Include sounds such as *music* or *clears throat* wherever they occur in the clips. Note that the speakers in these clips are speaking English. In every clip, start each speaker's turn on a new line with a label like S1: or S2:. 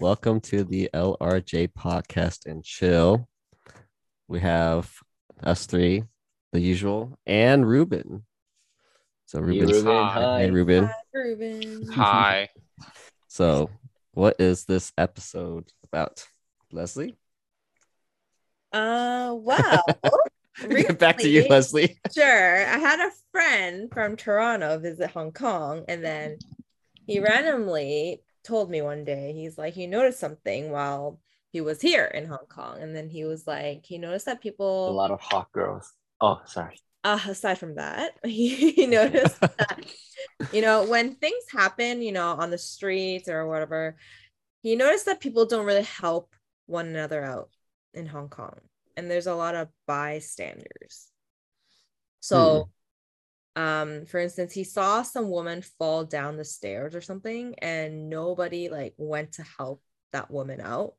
S1: Welcome to the LRJ podcast and chill. We have us three, the usual, and Ruben. So Ruben,
S2: Ruben,
S1: hi. Hey Ruben.
S3: Hi, Ruben.
S4: Hi. *laughs*
S1: So, what is this episode about, Leslie?
S3: Uh, *laughs* wow.
S1: Back to you, Leslie.
S3: Sure. I had a friend from Toronto visit Hong Kong, and then he randomly told me one day, he's like, he noticed something while he was here in Hong Kong. And then he was like, he noticed that people.
S2: a lot of hot girls. Oh, sorry.
S3: uh, aside from that, *laughs* he, he noticed *laughs* that, you know, when things happen, you know, on the streets or whatever, he noticed that people don't really help one another out in Hong Kong. And there's a lot of bystanders. So, um, for instance, he saw some woman fall down the stairs or something, and nobody like went to help that woman out.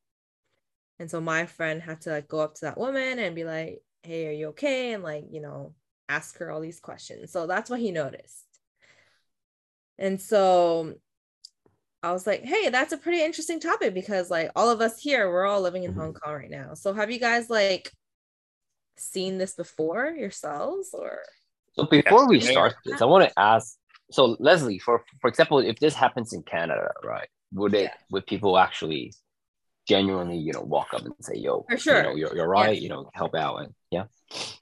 S3: And so my friend had to like go up to that woman and be like, "Hey, are you okay?" And like, you know, ask her all these questions. So that's what he noticed. And so I was like, "Hey, that's a pretty interesting topic because like all of us here, we're all living in. Hong Kong right now. So have you guys like seen this before yourselves or?"
S2: So before we start this, I want to ask. So Leslie, for for example, if this happens in Canada, right? Would it
S3: Yeah.
S2: would people actually genuinely, you know, walk up and say, "Yo,
S3: For sure.
S2: you know, you're, you're right,"
S3: Yes.
S2: you know, help out, and yeah,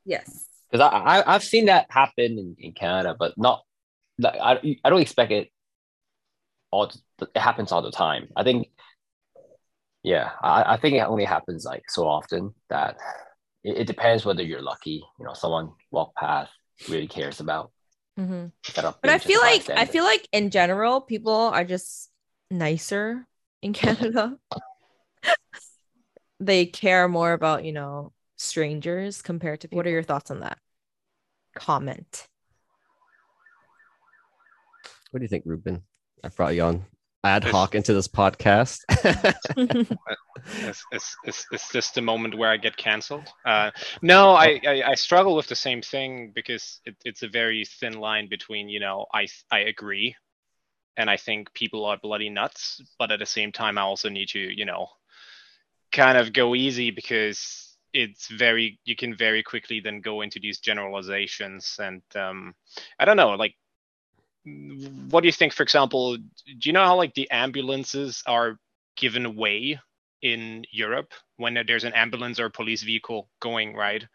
S3: Yes.
S2: because I, I I've seen that happen in, in Canada, but not like I I don't expect it. All the- it happens all the time. I think, yeah, I, I think it only happens like so often that it, it depends whether you're lucky. You know, someone walk past really cares about.
S3: Mhm. But I feel like I feel like in general, people are just nicer in *laughs* Canada. they care more about, you know, strangers compared to people. What are your thoughts on that? Comment.
S1: What do you think, Ruben? I brought you on ad hoc into this podcast. *laughs*
S4: Is, is, is, is this the moment where I get cancelled? Uh, no, I, I, I struggle with the same thing because it, it's a very thin line between, you know, I, I agree and I think people are bloody nuts, but at the same time, I also need to, you know, kind of go easy because it's very, you can very quickly then go into these generalizations. And um, I don't know, like, what do you think, for example, do you know how like the ambulances are given away in Europe when there's an ambulance or police vehicle going right,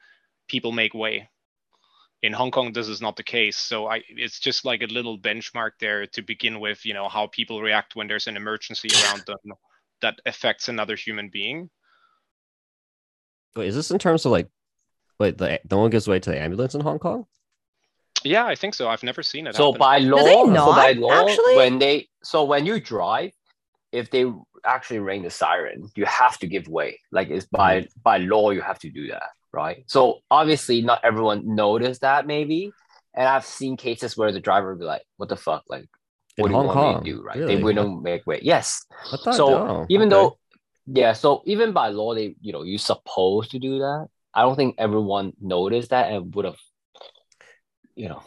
S4: people make way. In Hong Kong, this is not the case. So I, it's just like a little benchmark there to begin with. You know how people react when there's an emergency around them that affects another human being.
S1: Wait, is this in terms of like, wait, the no one gives way to the ambulance in Hong Kong?
S4: Yeah, I think so. I've never seen it.
S2: So
S4: happen.
S2: by law,
S3: they
S2: so by law,
S3: actually?
S2: when they so when you drive, if they actually ring the siren, you have to give way. Like it's by
S1: Mm-hmm.
S2: by law, you have to do that, right? So obviously, not everyone noticed that maybe, and I've seen cases where the driver would be like, "What the fuck?" Like,
S1: In
S2: what do you want
S1: Kong,
S2: me to do? Right?
S1: really?
S2: They wouldn't make way. Yes. So even
S1: okay.
S2: though, yeah, so even by law, they you know you're supposed to do that. I don't think everyone noticed that and would have, you know.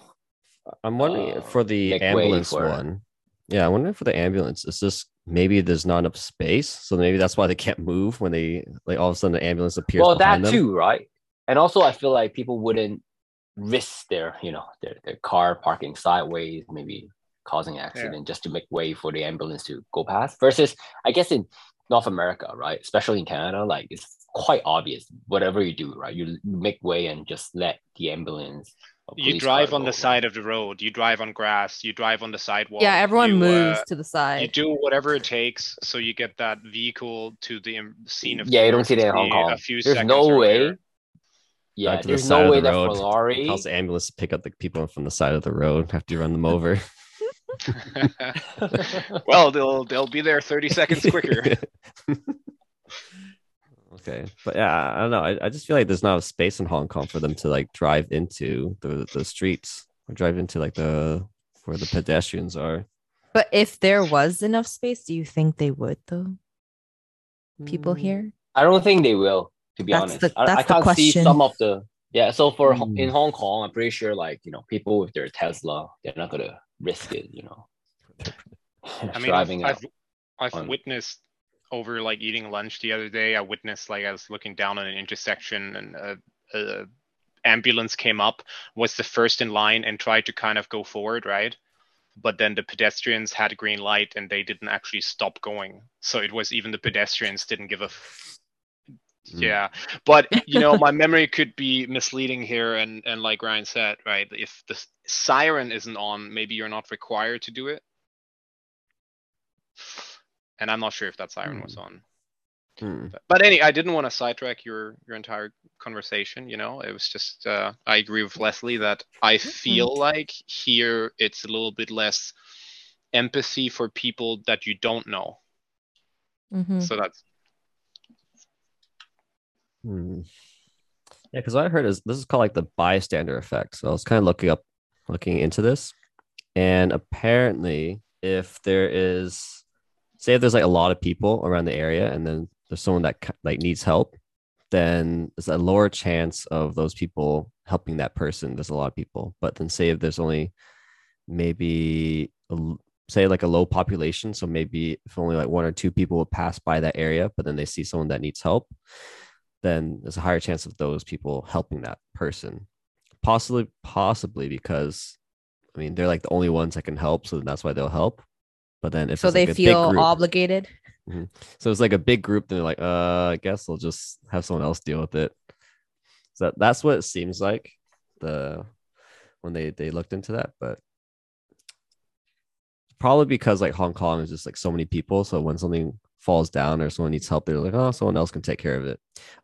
S1: I'm wondering
S2: uh,
S1: for the ambulance
S2: for it.
S1: one. Yeah, I'm wondering for the ambulance. Is this maybe there's not enough space, so maybe that's why they can't move when they like all of a sudden the ambulance appears.
S2: well that
S1: them?
S2: too right and also i feel like people wouldn't risk their you know their, their car parking sideways maybe causing accident just to make way for the ambulance to go past versus i guess in north america right especially in canada like it's quite obvious whatever you do right you make way and just let the ambulance or
S4: you drive on the
S2: right?
S4: side of the road, you drive on grass, you drive on the sidewalk.
S3: yeah, everyone
S4: you,
S3: moves
S4: uh,
S3: to the side.
S4: you do whatever it takes so you get that vehicle to the scene of
S2: yeah you don't see that in hong kong
S4: a few
S2: there's
S4: seconds
S2: no way
S4: earlier.
S2: yeah
S1: Drive to the
S2: there's
S1: side
S2: no
S1: of
S2: way
S1: the
S2: that
S1: road.
S2: ferrari
S1: Calls the ambulance to pick up the people from the side of the road. Have to run them *laughs* over. *laughs*
S4: well, they'll they'll be there 30 seconds quicker. *laughs*
S1: okay, but yeah, I don't know. I, I just feel like there's not enough space in Hong Kong for them to like drive into the the streets or drive into like the where the pedestrians are.
S3: But if there was enough space, do you think they would though? People
S1: Mm,
S3: here?
S2: I don't think they will, to be
S3: That's
S2: honest.
S3: the-
S2: I,
S3: that's
S2: I
S3: the
S2: can't see
S3: question.
S2: some of the yeah. So for Ho-
S1: Hmm.
S2: in Hong Kong, I'm pretty sure like you know people with their Tesla, they're not gonna risk it. You know, *laughs* *laughs*
S4: I mean, I've,
S2: driving
S4: I've. I've
S2: on-
S4: witnessed over like eating lunch the other day. I witnessed like I was looking down on an intersection and a, a ambulance came up, was the first in line and tried to kind of go forward, right? But then the pedestrians had a green light and they didn't actually stop going. So it was even the pedestrians didn't give a f-
S1: Mm.
S4: yeah but you know my memory could be misleading here and and like ryan said right if the siren isn't on maybe you're not required to do it and i'm not sure if that siren was on
S1: Hmm.
S4: but, but any i didn't want to sidetrack your your entire conversation you know it was just uh i agree with leslie that i feel like here it's a little bit less empathy for people that you don't know
S3: Mhm.
S4: so that's
S1: Hmm. Yeah, because what I heard is this is called like the bystander effect. So I was kind of looking up, looking into this, and apparently, if there is, say, if there's like a lot of people around the area, and then there's someone that like needs help, then there's a lower chance of those people helping that person. There's a lot of people, but then say if there's only maybe a say like a low population, so maybe if only like one or two people would pass by that area, but then they see someone that needs help, then there's a higher chance of those people helping that person. Possibly, possibly because I mean they're like the only ones that can help, so that's why they'll help. But then if
S3: So they
S1: like,
S3: feel
S1: group-
S3: obligated.
S1: so it's like a big group, then they're like, uh, I guess I'll just have someone else deal with it. So that, that's what it seems like the when they they looked into that, but probably because like Hong Kong is just like so many people. So when something falls down or someone needs help, they're like, oh, someone else can take care of it.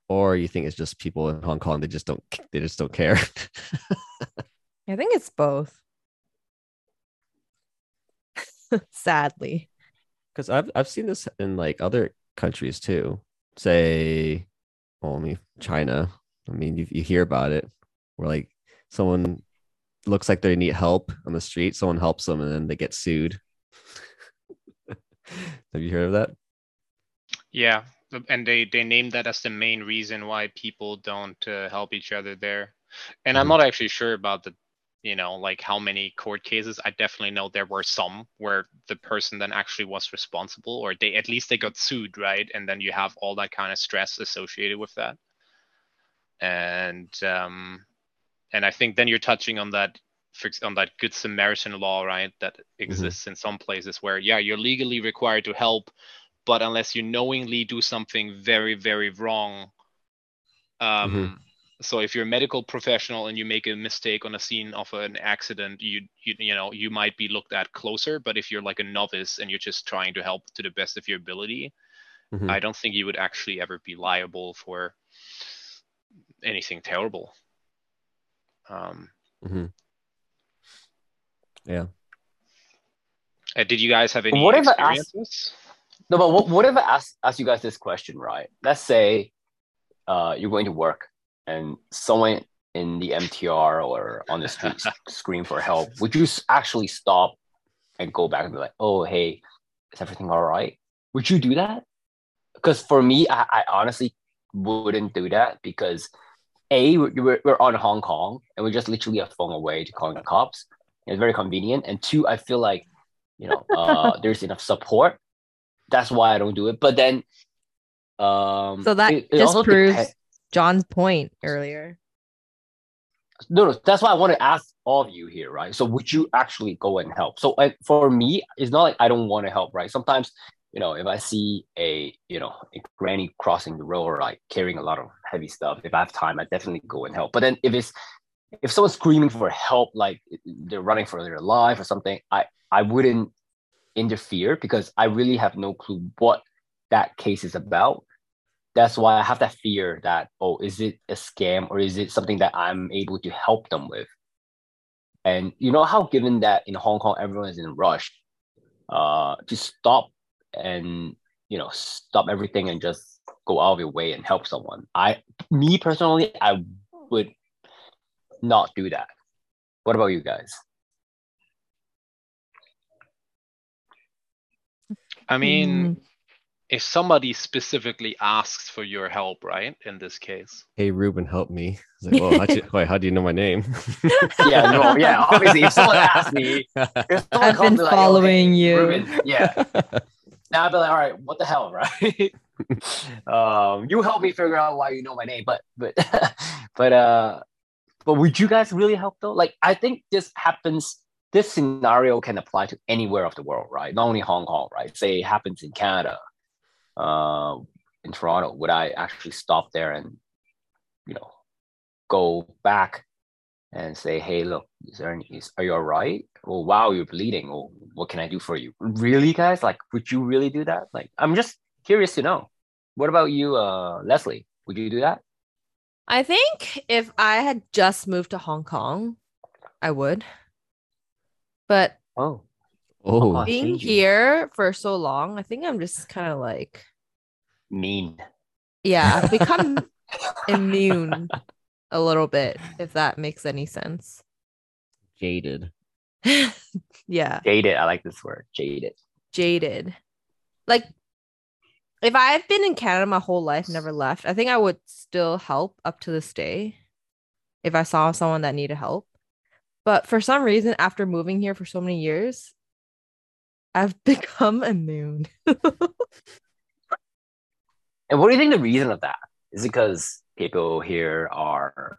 S1: Or you think it's just people in Hong Kong, they just don't they just don't care. *laughs*
S3: I think it's both. *laughs* Sadly.
S1: because I've I've seen this in like other countries too. Say, well, I mean China. I mean, you, you hear about it where like someone looks like they need help on the street, someone helps them, and then they get sued. *laughs* Have you heard of that?
S4: Yeah, and they they named that as the main reason why people don't uh, help each other there. And I'm
S1: Mhm.
S4: not actually sure about the, you know, like how many court cases. I definitely know there were some where the person then actually was responsible, or they at least they got sued, right? And then you have all that kind of stress associated with that. And um, and I think then you're touching on that on that good Samaritan law, right? That exists in some places where yeah, you're legally required to help, but unless you knowingly do something very very wrong um so if you're a medical professional and you make a mistake on a scene of an accident you, you you know you might be looked at closer but if you're like a novice and you're just trying to help to the best of your ability
S1: Mhm.
S4: i don't think you would actually ever be liable for anything terrible um
S1: Yeah.
S4: uh, did you guys have any
S2: What if I ask- No, but what, what if I ask, ask you guys this question, right? Let's say uh, you're going to work and someone in the MTR or on the street *laughs* scream for help. Would you actually stop and go back and be like, oh, hey, is everything all right? Would you do that? Because for me, I, I honestly wouldn't do that because A, we're, we're we're on Hong Kong and we're just literally a phone away to calling the cops. It's very convenient. And two, I feel like, you know, uh, *laughs* there's enough support that's why I don't do it. But then, um,
S3: So that
S2: it- it
S3: just proves
S2: depe-
S3: John's point earlier.
S2: no, no. That's why I want to ask all of you here, right? So, would you actually go and help? So, uh, for me, it's not like I don't want to help, right? Sometimes, you know, if I see a, you know, a granny crossing the road or like carrying a lot of heavy stuff, if I have time, I definitely go and help. But then, if it's if someone's screaming for help, like they're running for their life or something, I I wouldn't interfere because I really have no clue what that case is about. That's why I have that fear that, oh, is it a scam or is it something that I'm able to help them with? And you know how given that in Hong Kong everyone is in a rush, uh, to stop and you know stop everything and just go out of your way and help someone. I, me personally, I would not do that. What about you guys?
S4: i mean
S3: Mm,
S4: if somebody specifically asks for your help, right? In this case,
S1: Hey Ruben, help me. It's like, well, how'd you, *laughs* wait, how do you know my name? *laughs*
S2: Yeah, no, yeah. Obviously, if someone asks me, if *laughs* someone
S3: I've
S2: comes
S3: been
S2: to like, "Oh,
S3: following
S2: hey,
S3: you."
S2: Ruben," yeah, now I'd be like, all right, what the hell, right? um, you help me figure out why you know my name, but but but uh, but would you guys really help though? Like, I think this happens. This scenario can apply to anywhere of the world, right? Not only Hong Kong, right? Say it happens in Canada, uh, in Toronto. Would I actually stop there and, you know, go back and say, hey, look, is there any, is, are you all right? Oh, wow, you're bleeding. Oh, what can I do for you? Really, guys? Like, would you really do that? Like, I'm just curious to know. What about you, uh, Leslie? Would you do that?
S3: I think if I had just moved to Hong Kong, I would. But
S2: Oh,
S1: Oh,
S3: being
S2: changing.
S3: here for so long, I think I'm just kind of like,
S2: mean.
S3: yeah, I've become *laughs* immune a little bit, if that makes any sense.
S1: jaded. *laughs*
S3: yeah,
S2: Jaded. I like this word. Jaded.
S3: jaded. Like, if I've been in Canada my whole life, never left, I think I would still help up to this day if I saw someone that needed help. But for some reason, after moving here for so many years, I've *laughs* become immune.
S2: And what do you think the reason of that? Is it because people here are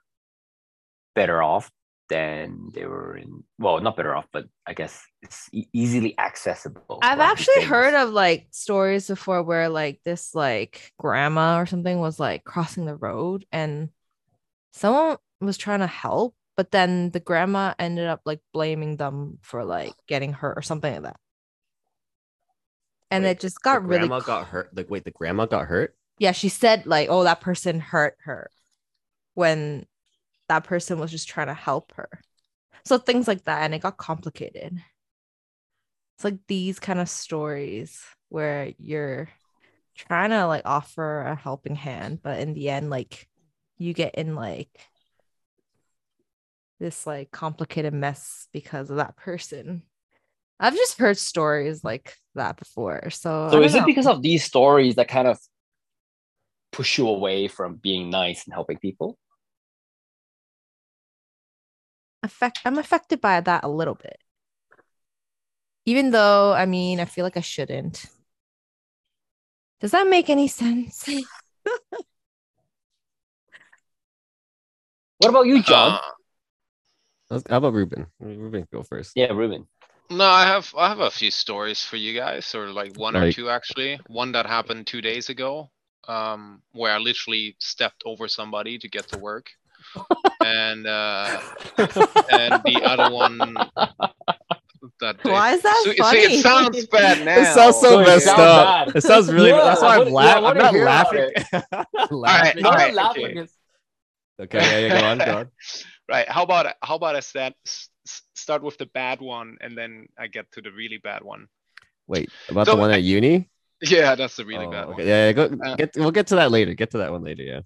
S2: better off than they were in? Well, not better off, but I guess it's e- easily accessible.
S3: I've actually
S2: things.
S3: heard of like stories before where like this like grandma or something was like crossing the road and someone was trying to help, but then the grandma ended up like blaming them for like getting hurt or something like that. And
S1: Wait,
S3: it just got
S1: the
S3: really
S1: grandma got hurt. Like, wait, the grandma got hurt.
S3: yeah, she said like, oh, that person hurt her when that person was just trying to help her. So things like that, and it got complicated. It's like these kind of stories where you're trying to like offer a helping hand, but in the end, like you get in like this like complicated mess because of that person. I've just heard stories like that before. So,
S2: So is
S3: don't
S2: it because of these stories that kind of push you away from being nice and helping people?
S3: affect I'm affected by that a little bit. Even though I mean I feel like I shouldn't. Does that make any sense? *laughs*
S2: What about you, John?
S4: Uh,
S1: How about Ruben? Ruben, go first.
S2: yeah, Ruben.
S4: No, I have I have a few stories for you guys, or like one or two actually. One that happened two days ago, um, where I literally stepped over somebody to get to work, and uh, and the other one that day-
S3: Why is that
S4: So- see,
S3: funny? *laughs*
S4: it sounds bad now.
S1: It sounds so
S2: So
S1: messed
S2: sounds
S1: up.
S2: bad.
S1: It sounds really.
S2: Yeah,
S1: that's why
S2: I
S1: I'm
S2: wanna- yeah, I
S1: laughing. *laughs* I'm not laughing. laughing.
S4: All
S2: right,
S4: all
S2: right,
S4: okay.
S1: Okay, yeah, yeah, go on, go on. *laughs*
S4: Right. How about how about I start s- s- start with the bad one, and then I get to the really bad one.
S1: Wait, about
S4: So-
S1: the one at uni?
S4: Yeah, that's the really
S1: Oh,
S4: bad
S1: okay.
S4: one.
S1: Yeah, yeah, go,
S4: Uh,
S1: get, we'll get to that later. Get to that one later. Yeah.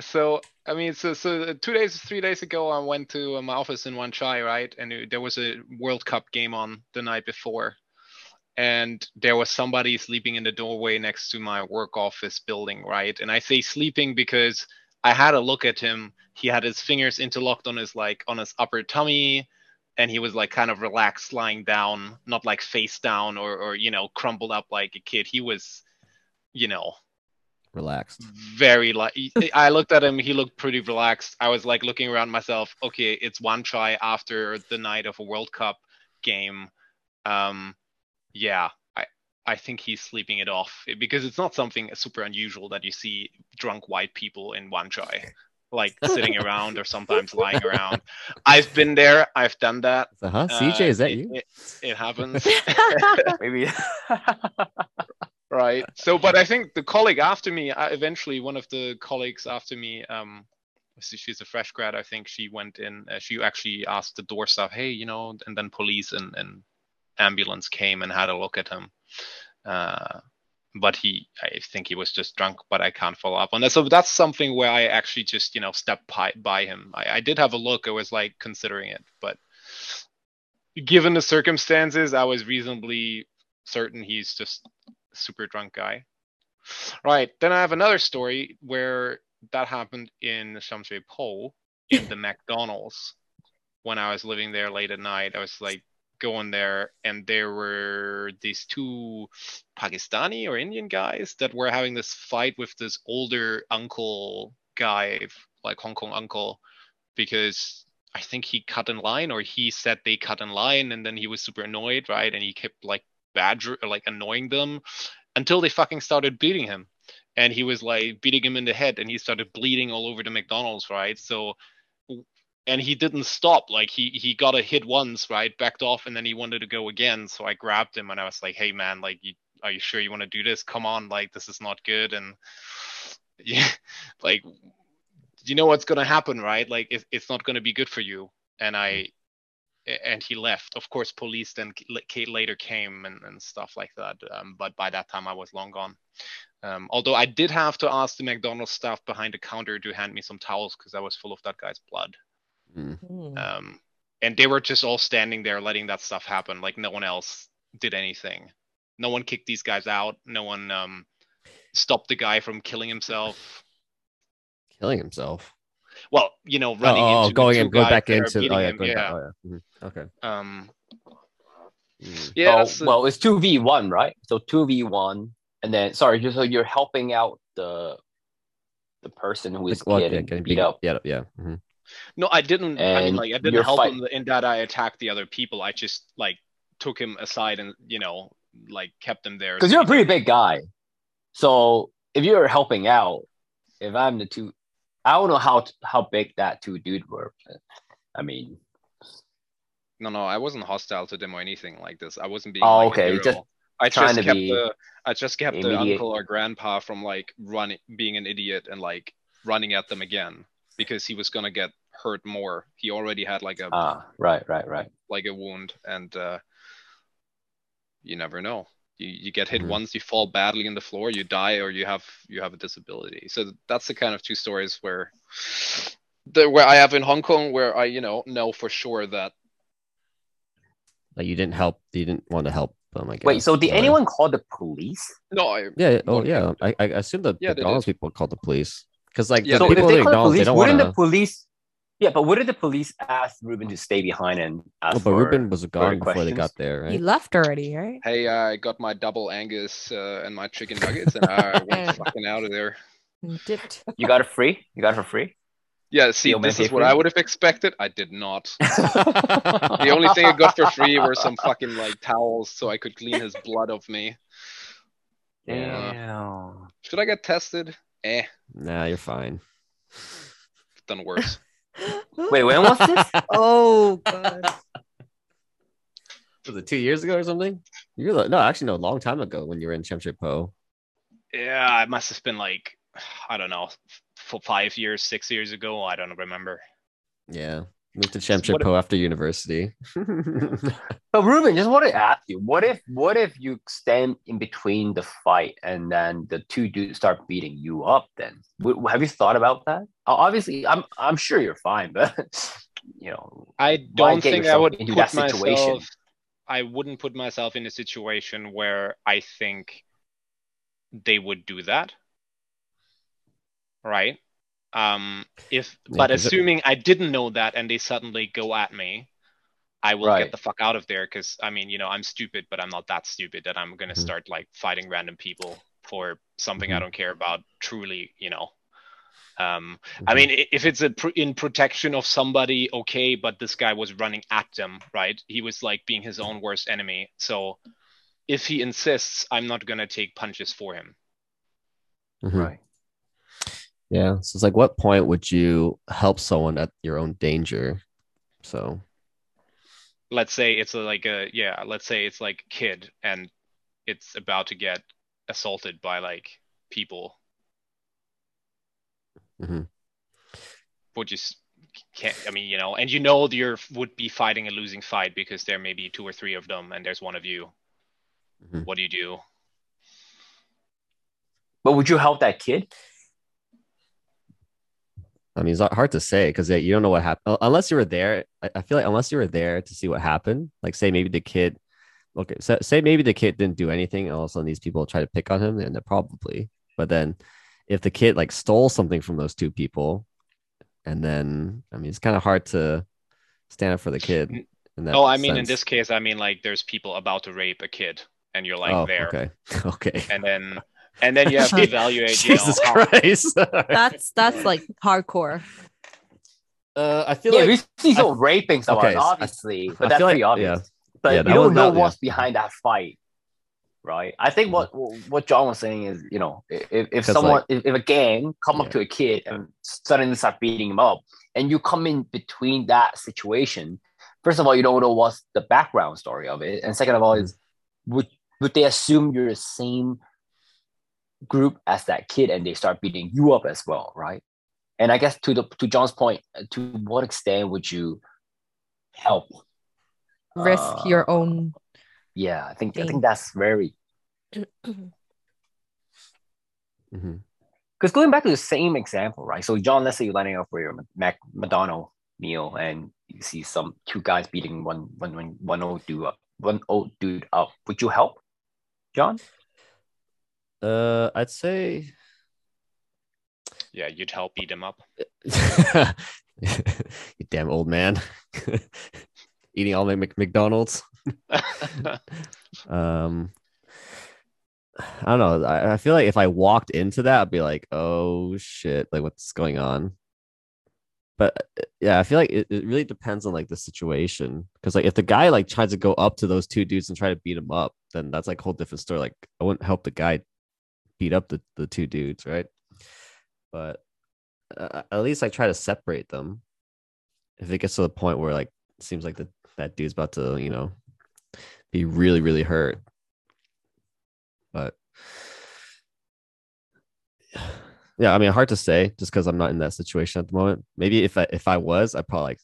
S4: So I mean, so so two days, three days ago, I went to uh, my office in Wan Chai, right? And it- there was a World Cup game on the night before, and there was somebody sleeping in the doorway next to my work office building, right? And I say sleeping because I had a look at him. He had his fingers interlocked on his like on his upper tummy, and he was like kind of relaxed, lying down, not like face down or or you know crumpled up like a kid. He was, you know,
S1: Relaxed.
S4: very like I looked at him, he looked pretty relaxed. I was like looking around myself, okay, it's Wan Chai after the night of a World Cup game. Um yeah, I I think he's sleeping it off because it's not something super unusual that you see drunk white people in Wan Chai like sitting around or sometimes lying *laughs* around. I've been there, I've done that.
S1: So, huh?
S4: Uh,
S1: CJ, is that
S4: it-
S1: you?
S4: It, it happens. *laughs*
S2: Maybe. *laughs*
S4: right so but i think the colleague after me uh, eventually one of the colleagues after me um so she's a fresh grad i think she went in uh, she actually asked the door staff hey you know and then police and, and ambulance came and had a look at him uh but he i think he was just drunk but i can't follow up on that. So that's something where i actually just you know stepped by, by him. I, I did have a look. I was like considering it but given the circumstances i was reasonably certain he's just a super drunk guy. Right. Then i have another story where that happened in Sham Shui Po in the *laughs* mcdonald's. When i was living there late at night i was like going there, and there were these two Pakistani or Indian guys that were having this fight with this older uncle guy, like Hong Kong uncle, because I think he cut in line or he said they cut in line, and then he was super annoyed, right? And he kept like badger like annoying them until they fucking started beating him and he was like beating him in the head and he started bleeding all over the mcdonald's right so and he didn't stop. Like he he got a hit once right? Backed off and then he wanted to go again. So i grabbed him and i was like hey man like you, are you sure you want to do this? Come on like this is not good. And *laughs* yeah like you know what's going to happen right? Like it, it's not going to be good for you. And i and he left. Of course police then later came and, and stuff like that. Um, but by that time i was long gone. Um, although i did have to ask the mcdonald's staff behind the counter to hand me some towels because i was full of that guy's blood
S1: Mm.
S4: um, and they were just all standing there letting that stuff happen like no one else did anything no one kicked these guys out no one um, stopped the guy from killing himself
S1: Killing himself.
S4: well you know
S1: Oh,
S4: running
S1: oh,
S4: into
S1: going
S4: two
S1: in, going back into. Oh yeah, going
S4: yeah.
S1: back. Oh yeah. Mhm. Okay.
S4: um
S1: Mm.
S4: yeah
S2: oh,
S4: that's
S2: well, it's two v one, right? So two v one, and then sorry, just so you're helping out the the person who is
S1: Like, well, yeah,
S2: getting
S1: getting
S2: beat
S1: beat
S2: up.
S1: Yeah, yeah. mhm.
S4: No, I didn't. I mean, like, I didn't help
S2: fight-
S4: him in that I attacked the other people. I just like took him aside and you know, like kept him there.
S2: Because you're a pretty big guy, so if you're helping out, if I'm the two, I don't know how how big that two dude were. but, I mean,
S4: No, no, I wasn't hostile to them or anything like this. I wasn't being.
S2: Oh,
S4: like,
S2: okay, just
S4: I
S2: trying
S4: just
S2: to
S4: kept
S2: be
S4: the. I just kept the uncle or grandpa from like running, being an idiot and like running at them again because he was gonna get hurt more. He already had like a
S2: ah, right, right, right.
S4: like a wound, and uh, you never know. You you get hit
S1: Mhm.
S4: once, you fall badly in the floor, you die, or you have you have a disability. So that's the kind of two stories where the where I have in Hong Kong where I you know know for sure that
S1: Like you didn't help. You didn't want to help them. I guess.
S2: Wait, so did
S1: or-
S2: anyone call the police?
S4: no I
S1: Yeah. yeah, Oh
S4: What
S1: yeah. I I assume that the
S4: Yeah, they
S1: McDonald's people called the police because like
S4: Yeah,
S1: the
S2: so
S4: they
S2: if
S1: people
S2: they
S1: at
S2: call the
S1: McDonald's they don't
S2: wouldn't
S1: want
S2: the police? Yeah, but wouldn't the police ask Ruben to stay behind and ask
S1: Oh, but
S2: for?
S1: Ruben was gone before they got there, right?
S3: He left already, right?
S4: hey I got my double Angus uh, and my chicken nuggets and I went *laughs* fucking out of there.
S3: Dipped.
S2: You got it free. You got it for free.
S4: Yeah, see,
S2: Yo, man,
S4: this is what
S2: free?
S4: I would have expected. I did not. *laughs* The only thing I got for free were some fucking like towels so I could clean his blood off me.
S1: Yeah.
S2: Damn.
S4: Should I get tested? Eh,
S1: Nah, you're fine.
S4: done worse.
S2: Wait, when was this? *laughs*
S3: Oh god.
S1: Was it two years ago or something? You're the, no, actually no, a long time ago when you were in Sham Shui Po.
S4: Yeah, it must have been like I don't know, for five years, six years ago. I don't remember.
S1: Yeah, moved to Sham Shui Po
S4: What if-
S1: after university. *laughs*
S2: But Ruben, just want to ask you, what if what if you stand in between the fight and then the two dudes start beating you up? Then W- have you thought about that? Obviously, I'm I'm sure you're fine, but *laughs* you know,
S4: I don't think I would
S2: into
S4: put
S2: that situation?
S4: myself. I wouldn't put myself in a situation where I think they would do that. Right? Um if
S1: Yeah,
S4: but
S1: 'cause it-
S4: assuming I didn't know that and they suddenly go at me, I will
S2: Right.
S4: get the fuck out of there because I mean, you know, I'm stupid, but I'm not that stupid that I'm gonna
S1: Mhm.
S4: start like fighting random people for something I
S1: Mhm.
S4: don't care about truly, you know. Um I
S1: Mhm.
S4: mean, if it's a pr- in protection of somebody, okay, but this guy was running at them, right? He was like being his own worst enemy. So if he insists, I'm not gonna take punches for him.
S1: Mhm.
S2: right?
S1: Yeah. So it's like, what point would you help someone at your own danger? So
S4: Let's say it's a, like a yeah, let's say it's like a kid and it's about to get assaulted by like people.
S1: Mm-hmm.
S4: Would you can't I mean, you know, and you know you're would be fighting a losing fight because there may be two or three of them and there's one of you.
S1: Mhm.
S4: What do you do?
S2: But would you help that kid?
S1: I mean, it's hard to say because you don't know what happened unless you were there. I, feel like unless you were there to see what happened, like say maybe the kid, okay, so, say maybe the kid didn't do anything, and all of a sudden these people try to pick on him, and they're probably. But then, if the kid like stole something from those two people, and then I mean, it's kind of hard to stand up for the kid.
S4: Oh, I mean, in this case, I mean like there's people about to rape a kid, and you're like
S1: oh,
S4: there,
S1: okay, *laughs* okay.
S4: and then and then you have to *laughs* evaluate. You know,
S1: Jesus Christ. *laughs*
S3: That's that's like hardcore.
S1: uh, I feel
S2: Yeah,
S1: like
S2: we see some raping someone,
S1: okay, so I-
S2: obviously, but
S1: I
S2: that's pretty
S1: like-
S2: obvious. But
S1: Yeah,
S2: you don't know
S1: not- yeah.
S2: what's behind that fight, right? I think what what John was saying is, you know, if, if
S1: 'Cause,
S2: someone,
S1: like-
S2: if, if a gang come up to a kid and suddenly start beating him up, and you come in between that situation, first of all, you don't know what's the background story of it, and second of all, is would would they assume you're the same group as that kid and they start beating you up as well, right? And I guess to the to John's point, to what extent would you help
S3: Risk
S2: Uh,
S3: your own.
S2: yeah, I think I think that's very *clears throat*
S1: Mhm.
S2: because going back to the same example, right? So John, let's say you're lining up for your Mac McDonald meal and you see some two guys beating one one one one old dude up, one old dude up. Would you help, John?
S1: Uh, I'd say
S4: yeah, you'd help beat him up. *laughs*
S1: you damn old man *laughs* eating all my Mc- McDonald's. *laughs* Um, I don't know. I, I feel like if I walked into that, I'd be like, "Oh shit! Like, what's going on?" But uh, yeah, I feel like it, it really depends on like the situation. Because like if the guy like tries to go up to those two dudes and try to beat them up, then that's like a whole different story. Like I wouldn't help the guy beat up the, the two dudes, right? But uh, at least I try to separate them. If it gets to the point where like it seems like the that dude's about to, you know, be really, really hurt. But *sighs* yeah, I mean, hard to say just because I'm not in that situation at the moment. Maybe if I if I was, I'd probably like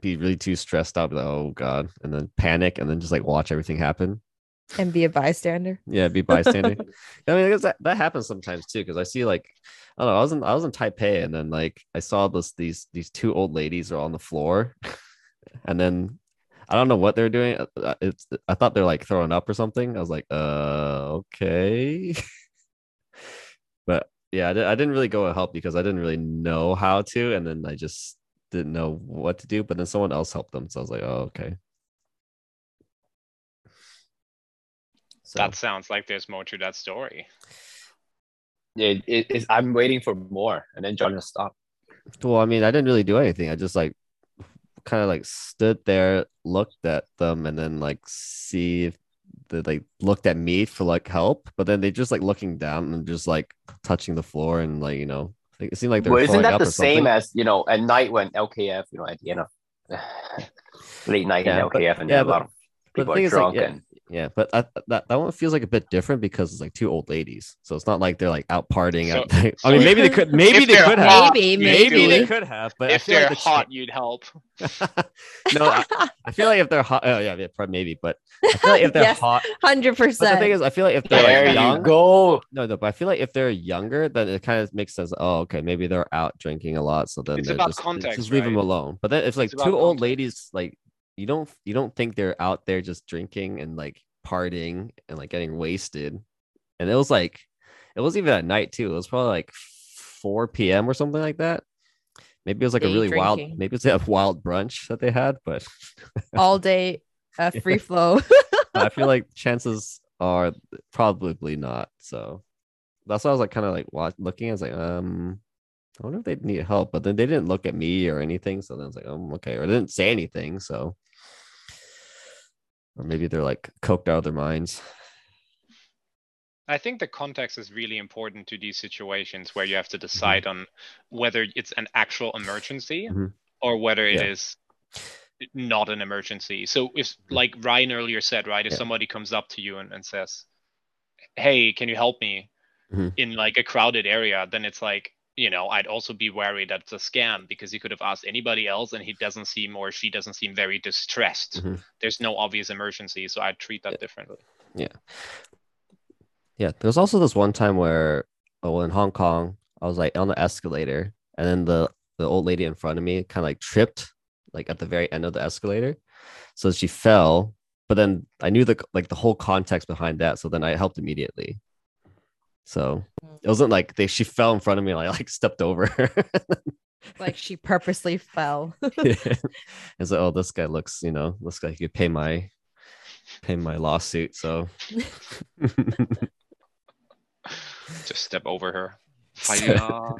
S1: be really too stressed out, like, oh god, and then panic, and then just like watch everything happen.
S3: And be a bystander.
S1: Yeah, be bystander. *laughs* I mean, I guess that, that happens sometimes too, because I see like I don't know, I was in I was in Taipei and then like I saw this these these two old ladies are on the floor, *laughs* and then I don't know what they're doing. Uh, uh, It's I thought they're like throwing up or something. I was like, uh, okay. *laughs* but yeah, I, di- I didn't really go and help because I didn't really know how to, and then I just didn't know what to do. But then someone else helped them, so I was like, oh, okay. So
S4: That sounds like there's more to that story.
S2: It, it, it's, I'm waiting for more, and then John just stopped.
S1: Well, I mean, I didn't really do anything. I just like kind of like stood there, looked at them, and then like see if they like looked at me for like help. But then they just like looking down and just like touching the floor and like you know, like, it seemed like they're
S2: Well, isn't that
S1: up
S2: the same as you know at night when LKF, you know, at the end of *sighs* late night
S1: Yeah,
S2: in
S1: but-
S2: LKF, and
S1: yeah,
S2: then a
S1: but-
S2: lot of
S1: but the
S2: people are
S1: is, like,
S2: drunk
S1: yeah,
S2: and
S1: Yeah, but I, that that one feels like a bit different because it's like two old ladies, so it's not like they're like out partying.
S4: So-
S1: out *laughs* I
S4: so
S1: mean, maybe they could, maybe they
S4: they're
S1: could have,
S3: Maybe,
S1: maybe they could have. But
S4: if they're
S1: like the cha-
S4: hot, you'd help. *laughs*
S1: no, I, I feel like if they're hot, oh yeah, yeah, maybe. But I feel like if *laughs* they're
S3: Yes.
S1: hot,
S3: hundred
S1: percent. the thing is, I feel like if they're
S2: there
S1: like
S2: you
S1: young,
S2: go.
S1: no, no, but I feel like if they're younger, then it kind of makes sense. Oh, okay, maybe they're out drinking a lot, so then
S4: It's about
S1: just,
S4: context,
S1: just leave them alone. But then if like
S4: It's
S1: two old
S4: context.
S1: ladies, like you don't you don't think they're out there just drinking and like partying and like getting wasted, and it was like it was even at night too. It was probably like 4 p.m. or something like that. Maybe it was like a
S3: Day
S1: really wild, maybe it's a wild brunch that they had, but *laughs*
S3: All day, uh, free flow. *laughs*
S1: I feel like chances are probably not. So that's why I was like kind of like watch, looking. I was like, um, I wonder if they need help. But then they didn't look at me or anything. So then I was like, um, okay, or they didn't say anything. So, or maybe they're like coked out of their minds.
S4: I think the context is really important to these situations where you have to decide on whether it's an actual emergency
S1: Mhm.
S4: or whether it
S1: Yeah.
S4: is not an emergency. So if like Ryan earlier said, right, if
S1: Yeah.
S4: somebody comes up to you and, and says, Hey, can you help me
S1: Mhm.
S4: in like a crowded area, then it's like, you know, I'd also be wary that it's a scam because he could have asked anybody else and he doesn't seem or she doesn't seem very distressed.
S1: Mhm.
S4: There's no obvious emergency, so I'd treat that differently.
S1: Yeah, Yeah. there was also this one time where, oh, in Hong Kong, I was like on the escalator, and then the the old lady in front of me kind of like tripped, like at the very end of the escalator, so she fell. But then I knew the like the whole context behind that, so then I helped immediately. So mm-hmm. it wasn't like they she fell in front of me, and *laughs* I like stepped over. her.
S3: Like she purposely fell. yeah. *laughs* *laughs*
S1: it's like, oh, this guy looks, you know, looks like he could pay my pay my lawsuit. So
S4: Just step over her.
S1: So-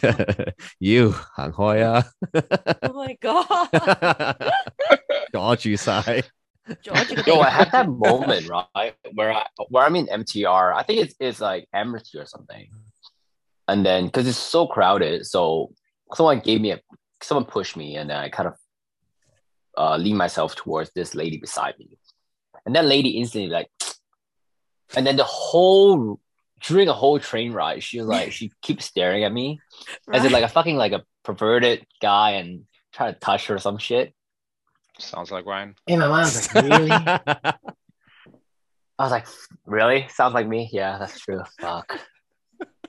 S4: Fire.
S1: you, Han Hoya.
S3: oh my god.
S1: Don't you sigh.
S3: George,
S2: Yo, I had that *laughs* moment right where I where I'm in MTR. I think it's it's like Admiralty or something. And then because it's so crowded, so someone gave me a someone pushed me, and then I kind of uh, lean myself towards this lady beside me, and that lady instantly like, *tsk* and then the whole during the whole train ride, she was like she keeps staring at me as if like a fucking like a perverted guy and try to touch her or some shit.
S4: Sounds like Ryan.
S2: In my mind, I was like, really? *laughs* I was like, really? Sounds like me. Yeah, that's true. Fuck.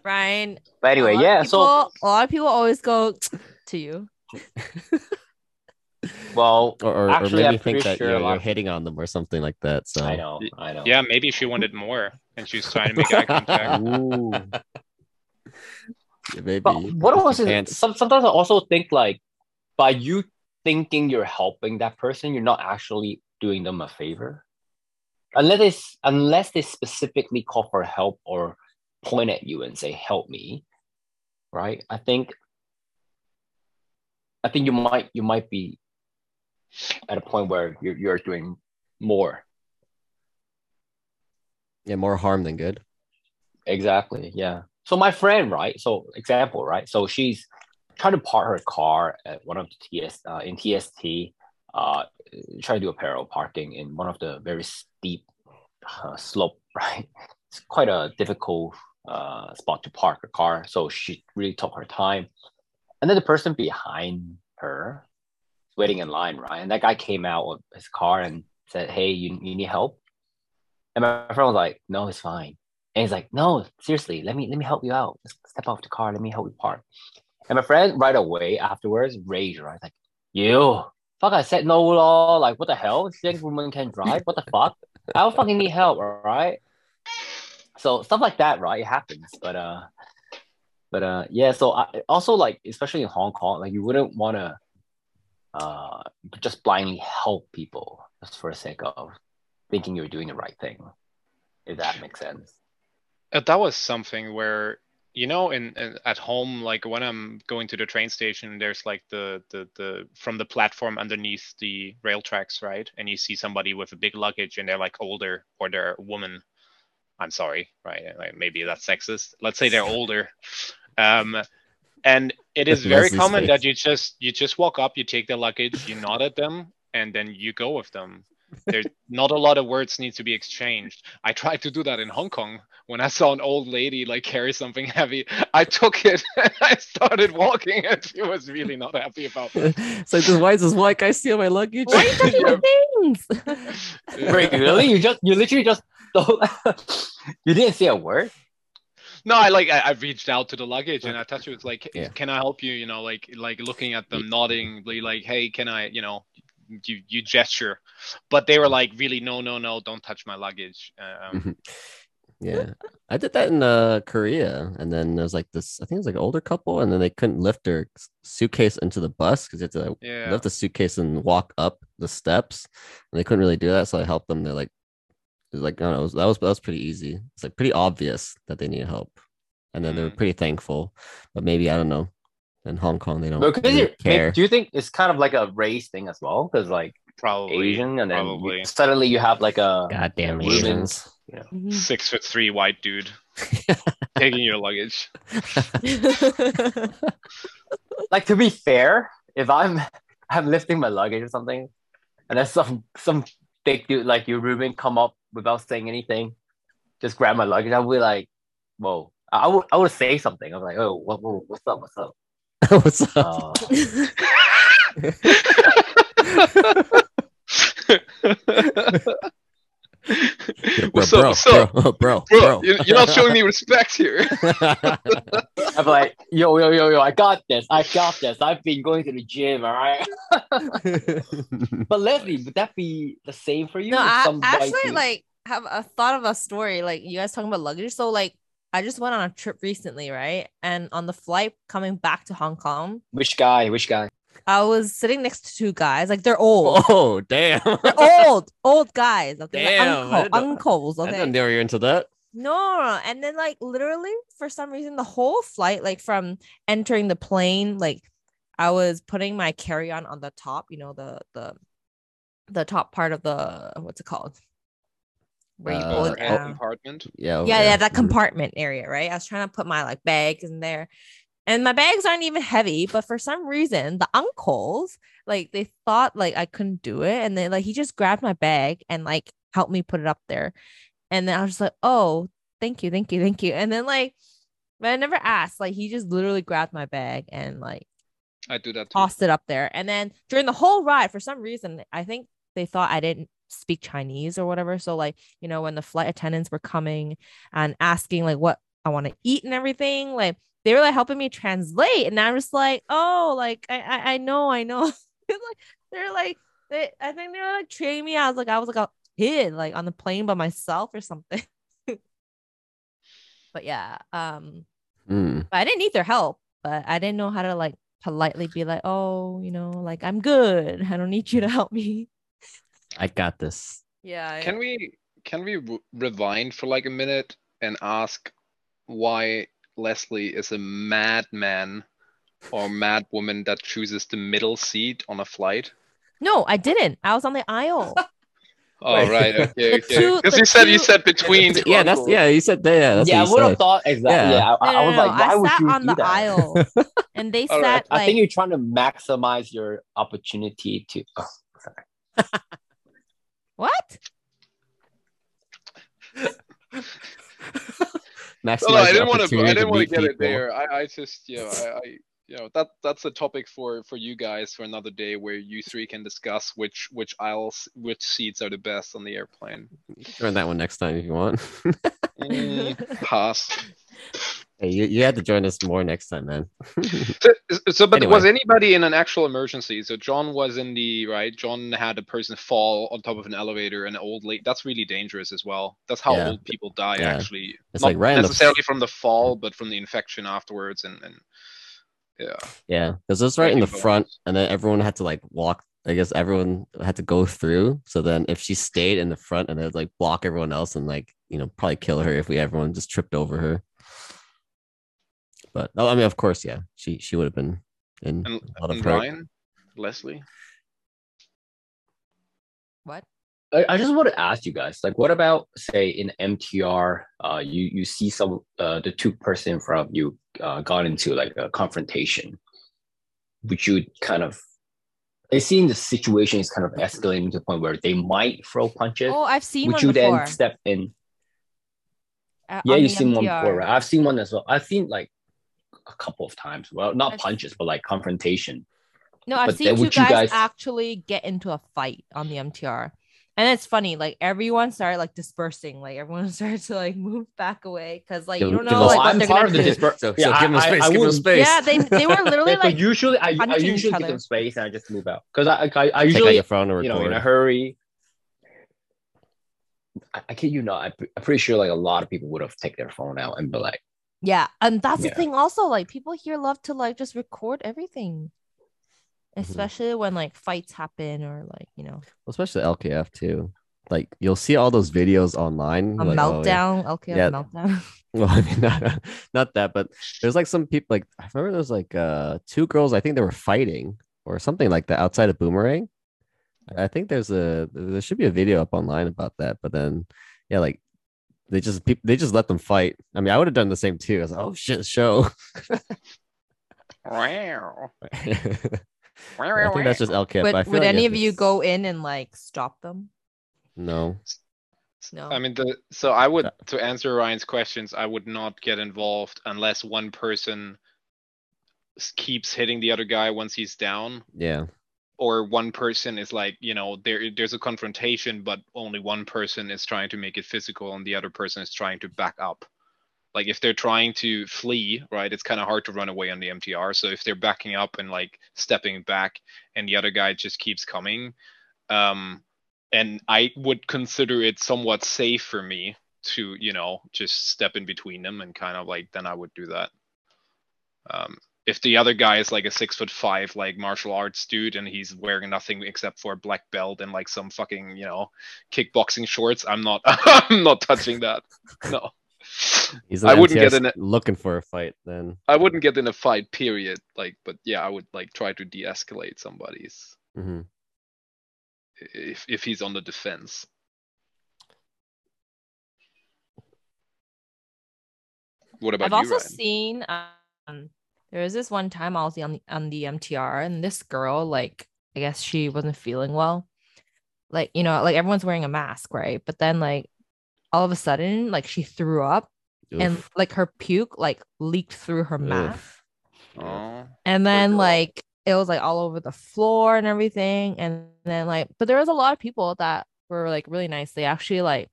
S3: Ryan.
S2: But anyway,
S3: a
S2: yeah.
S3: people,
S2: So
S3: a lot of people always go *tsk* to you. *laughs*
S2: well,
S1: or, or, or maybe
S2: I'm
S1: think that
S2: sure
S1: you're, you're hitting on them or something like that. So
S2: I know, I know.
S4: Yeah, maybe she wanted more and she was trying to make eye contact. *laughs*
S2: Ooh.
S1: maybe.
S2: But what was it?
S1: Pants.
S2: Some, sometimes I also think like by you thinking you're helping that person, you're not actually doing them a favor. Unless they, unless they specifically call for help or point at you and say, help me, right? I think I think you might you might be at a point where you're you're doing more.
S1: Yeah, more harm than good.
S2: Exactly. Yeah. So my friend, right? So example, right? So she's trying to park her car at one of the TS uh, in TST, uh, to do a parallel parking in one of the very steep uh, slope, *laughs* right? It's quite a difficult uh, spot to park her car. So she really took her time. And then the person behind her waiting in line, right? And that guy came out of his car and said, Hey, you, you need help? And my friend was like, No, it's fine. And he's like, no, seriously, let me let me help you out. Just step off the car, let me help you park. And my friend right away afterwards raged, right? Like, you fuck, I said no law. Like, what the hell? Think women can drive? What the fuck? I don't fucking need help, right? So stuff like that, right? It happens. But uh but uh yeah, so I, also like especially in Hong Kong, like you wouldn't want to uh just blindly help people just for the sake of thinking you're doing the right thing. If that makes sense.
S4: Uh, that was something where you know in, in at home like when i'm going to the train station there's like the, the the from the platform underneath the rail tracks right? And you see somebody with a big luggage and they're like older or they're a woman. I'm sorry right? Like maybe that's sexist. Let's say they're older. Um and it is very common
S1: face.
S4: that you just you just walk up you take the luggage you nod at them and then you go with them there's not a lot of words need to be exchanged. I tried to do that in Hong Kong when I saw an old lady like carry something heavy. I took it *laughs* and I started walking, and she was really not happy about it. *laughs*
S1: so like, this, why is this white guy steal my luggage?
S3: Why are you touching my things?
S2: Wait, really? You just you literally just don't, *laughs* you didn't say a word?
S4: No, I like I, I reached out to the luggage and I touched it. It's like,
S1: Yeah.
S4: can I help you? You know, like like looking at them, nodding, like, hey, can I? You know, you you gesture, but they were like, really, no, no, no, don't touch my luggage. Um,
S1: Yeah, I did that in uh, Korea, and then there was like this. I think it was like an older couple, and then they couldn't lift their suitcase into the bus because they had to like,
S4: yeah.
S1: lift the suitcase and walk up the steps, and they couldn't really do that. So I helped them. They're like, it was like, I don't know, it was, that was that was pretty easy. It's like pretty obvious that they need help, and then they were
S4: Mm.
S1: pretty thankful. But maybe I don't know. In Hong Kong, they don't
S2: Because
S1: really
S2: you're-
S1: care.
S2: do you think it's kind of like a race thing as well? Because like
S4: probably
S2: Asian, and then you- suddenly you have like a
S1: Goddamn
S2: Yeah,
S1: Asians.
S3: Mhm.
S4: six foot three white dude *laughs* taking your luggage. *laughs*
S2: like to be fair, if I'm *laughs* I'm lifting my luggage or something, and then some some big dude like your Ruben, come up without saying anything, just grab my luggage, I would be like, whoa. I I would I would say something. I'm like, oh, what, what, what's up? What's up? *laughs*
S1: What's up?
S2: Uh, *laughs*
S1: Bro,
S4: what's
S1: bro,
S4: up? What's up?
S1: bro, bro,
S4: Bro,
S1: bro.
S4: you- you're not showing me respect here. *laughs*
S2: I'm like, yo, yo, yo, yo, I got this. I got this. I've been going to the gym, all right. But Leslie, would that be the same for you?
S3: no, I actually like have a thought of a story. Like you guys talking about luggage. So like I just went on a trip recently, right? And on the flight coming back to Hong Kong,
S2: Which guy? Which guy?
S3: I was sitting next to two guys. Like they're old. *laughs*
S1: Oh damn!
S3: They're old, old guys. Okay,
S1: Damn, I
S3: uncle,
S1: didn't know-
S3: uncles.
S1: I
S3: Okay,
S1: didn't know you were into that.
S3: No, and then like literally for some reason the whole flight, like from entering the plane, like I was putting my carry-on on the top, you know, the the the top part of the what's it called? Where you pull
S1: Uh,
S3: it
S4: Overhead
S3: down.
S4: compartment.
S1: Yeah. over
S3: Yeah, yeah, that compartment area, right? I was trying to put my like bags in there. And my bags aren't even heavy, but for some reason, the uncles like they thought like I couldn't do it. And then like he just grabbed my bag and like helped me put it up there. And then I was just like, oh, thank you, thank you, thank you. And then like, but I never asked. Like he just literally grabbed my bag and like
S4: I do that too.
S3: tossed it up there. And then during the whole ride, for some reason, I think they thought I didn't speak Chinese or whatever. So like, you know, when the flight attendants were coming and asking like what I want to eat and everything, like they were like helping me translate. And I was like, oh, like I I, I know, I know. *laughs* Like they're like they I think they were like treating me. I was like, I was like a kid, like on the plane by myself or something. *laughs* but yeah, um,
S1: Hmm.
S3: but I didn't need their help, but I didn't know how to like politely be like, oh, you know, like I'm good. I don't need you to help me.
S1: I got this.
S3: Yeah.
S4: Can we can we re- rewind for like a minute and ask why Leslie is a madman or mad woman that chooses the middle seat on a flight?
S3: No, I didn't. I was on the aisle. *laughs*
S4: Oh
S1: Right.
S4: right, okay, *laughs*
S3: The
S4: okay. Because you said you said between. two
S1: Yeah, that's yeah. You said that. Yeah, that's
S2: yeah, I would have thought exactly.
S1: Yeah.
S2: Yeah,
S3: No,
S2: I, I was
S3: no,
S2: like, why
S3: I
S2: would
S3: sat
S2: you
S3: on
S2: do
S3: the
S2: that?
S3: aisle *laughs* and they sat
S2: I
S3: like
S2: think you're trying to maximize your opportunity to. Oh, sorry.
S3: What? *laughs*
S1: Maximize
S4: No, no, I didn't want to. I didn't want to get it there. I, I just, you know, I, I, you know, that that's a topic for for you guys for another day where you three can discuss which which aisles, which seats are the best on the airplane.
S1: Join that one next time if you want. *laughs*
S4: Mm, pass. *laughs*
S1: hey, you, you had to join us more next time, man. *laughs*
S4: So, so, but
S1: Anyway.
S4: was anybody in an actual emergency? So John was in the right. John had a person fall on top of an elevator, an old lady. That's really dangerous as well. That's how
S1: Yeah.
S4: old people die,
S1: Yeah.
S4: actually.
S1: It's
S4: Not
S1: like the-
S4: necessarily from the fall, but from the infection afterwards, and and yeah.
S1: yeah, because it was right in the front, and then everyone had to like walk. I guess everyone had to go through. So then, if she stayed in the front and they'd like block everyone else and like you know probably kill her if we everyone just tripped over her. But oh, I mean, of course, yeah, she she would have been in
S4: And,
S1: a lot of
S4: and
S1: hurt.
S4: Ryan, Leslie.
S3: What?
S2: I, I just want to ask you guys, like, what about say in MTR, uh, you you see some uh the two person in front of you uh got into like a confrontation, would you kind of? It seems the situation is kind of escalating to the point where they might throw punches.
S3: Oh, I've seen
S2: would
S3: one
S2: you
S3: before.
S2: then step in?
S3: uh,
S2: Yeah,
S3: on
S2: you've
S3: the
S2: seen one before, right? I've seen one as well. I've seen like a couple of times. Well, not
S3: I've-
S2: punches, but like confrontation.
S3: No, I've
S2: But
S3: seen
S2: then
S3: two
S2: you
S3: guys,
S2: guys-
S3: actually get into a fight on the MTR. And it's funny, like everyone started like dispersing, like everyone *laughs* started to like move back away because like you don't know like what
S2: I'm
S3: they're gonna
S2: of
S3: do.
S2: disper-
S1: So,
S2: Yeah,
S1: so give them
S2: I- I-
S1: space.
S2: I
S1: give them space.
S3: Yeah, they they were *laughs* literally
S2: Yeah, but
S3: like
S2: usually I, I usually
S3: each
S2: give them space and I just move out because I, I I
S1: Take out
S2: usually
S1: your phone
S2: you know in a hurry. I, I kid you not. I, I'm pretty sure like a lot of people would have taken their phone out and be like,
S3: Yeah, and that's the thing. Also, like people here love to like just record everything,
S1: Mm-hmm.
S3: especially when like fights happen or like you know
S1: especially LKF too. Like you'll see all those videos online.
S3: a
S1: like, oh, yeah.
S3: meltdown. Okay,
S1: Yeah.
S3: meltdown. *laughs*
S1: Well, I mean, *laughs* not, not that, but there's like some people like I remember there's like uh two girls. I think they were fighting or something like that outside of Boomerang. I think there's a there should be a video up online about that. But then, yeah, like they just peop they just let them fight. I mean, I would have done the same too. I was like, oh shit, show. *laughs*
S4: Wow.
S1: I think that's just LKF. but I
S3: Would,
S1: feel
S3: would
S1: like
S3: any of you go in and like stop them?
S1: No.
S3: No.
S4: I mean, the so I would to answer Ryan's questions, I would not get involved unless one person keeps hitting the other guy once he's down,
S1: Yeah.
S4: Or one person is like, you know, there there's a confrontation, but only one person is trying to make it physical, and the other person is trying to back up. Like if they're trying to flee, right, it's kind of hard to run away on the MTR. So if they're backing up and like stepping back, and the other guy just keeps coming, um, and I would consider it somewhat safe for me to you know just step in between them and kind of like then I would do that. Um, if the other guy is like a six foot five like martial arts dude and he's wearing nothing except for a black belt and like some fucking you know kickboxing shorts, I'm not *laughs* I'm not touching that. No.
S1: He's
S4: I wouldn't get in it.
S1: looking for a fight then.
S4: I wouldn't get in a fight, period. Like, but yeah, I would like try to de-escalate somebody's
S1: mm-hmm.
S4: if if he's on the defense. What about
S3: I've
S4: you,
S3: also
S4: Ryan?
S3: seen um there was this one time I was on the on the MTR and this girl like I guess she wasn't feeling well. Like, you know, like everyone's wearing a mask, right? But then like all of a sudden like she threw up and like her puke like leaked through her mask.
S4: Oh,
S3: And then
S4: girl.
S3: like it was like all over the floor and everything. And then like, but there was a lot of people that were like really nice. They actually like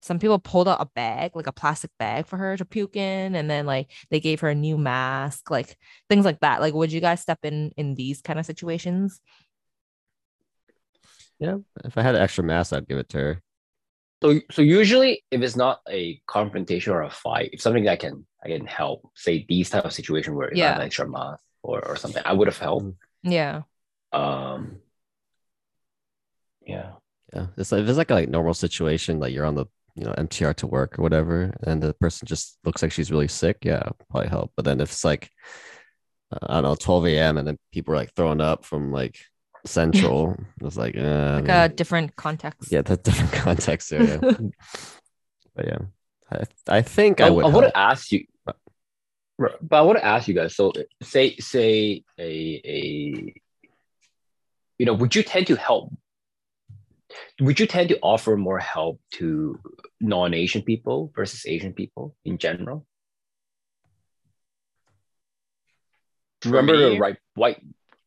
S3: some people pulled out a bag, like a plastic bag for her to puke in, and then like they gave her a new mask, like things like that. Like, would you guys step in in these kind of situations?
S1: yeah. If I had an extra mask, I'd give it to her.
S2: So so usually if it's not a confrontation or a fight, if something that can I can help, say these type of situation where if I have
S3: Yeah.
S2: an extra mask or, or something, I would have helped.
S3: Yeah.
S2: Um yeah.
S1: Yeah, it's like if it's like a like normal situation, like you're on the you know MTR to work or whatever, and the person just looks like she's really sick. Yeah, probably help. But then if it's like uh, I don't know, 12 a.m. and then people are like throwing up from like Central, *laughs* it's like, uh,
S3: Like
S1: mean,
S3: a different context.
S1: yeah, that's *laughs* different context area. Yeah. *laughs* but yeah, I, I think I
S2: I,
S1: would.
S2: I want to ask you but I want to ask you guys. So, say say a a you know, would you tend to help? Would you tend to offer more help to non-Asian people versus Asian people in general?
S4: For
S2: Remember
S4: me-
S2: the right white,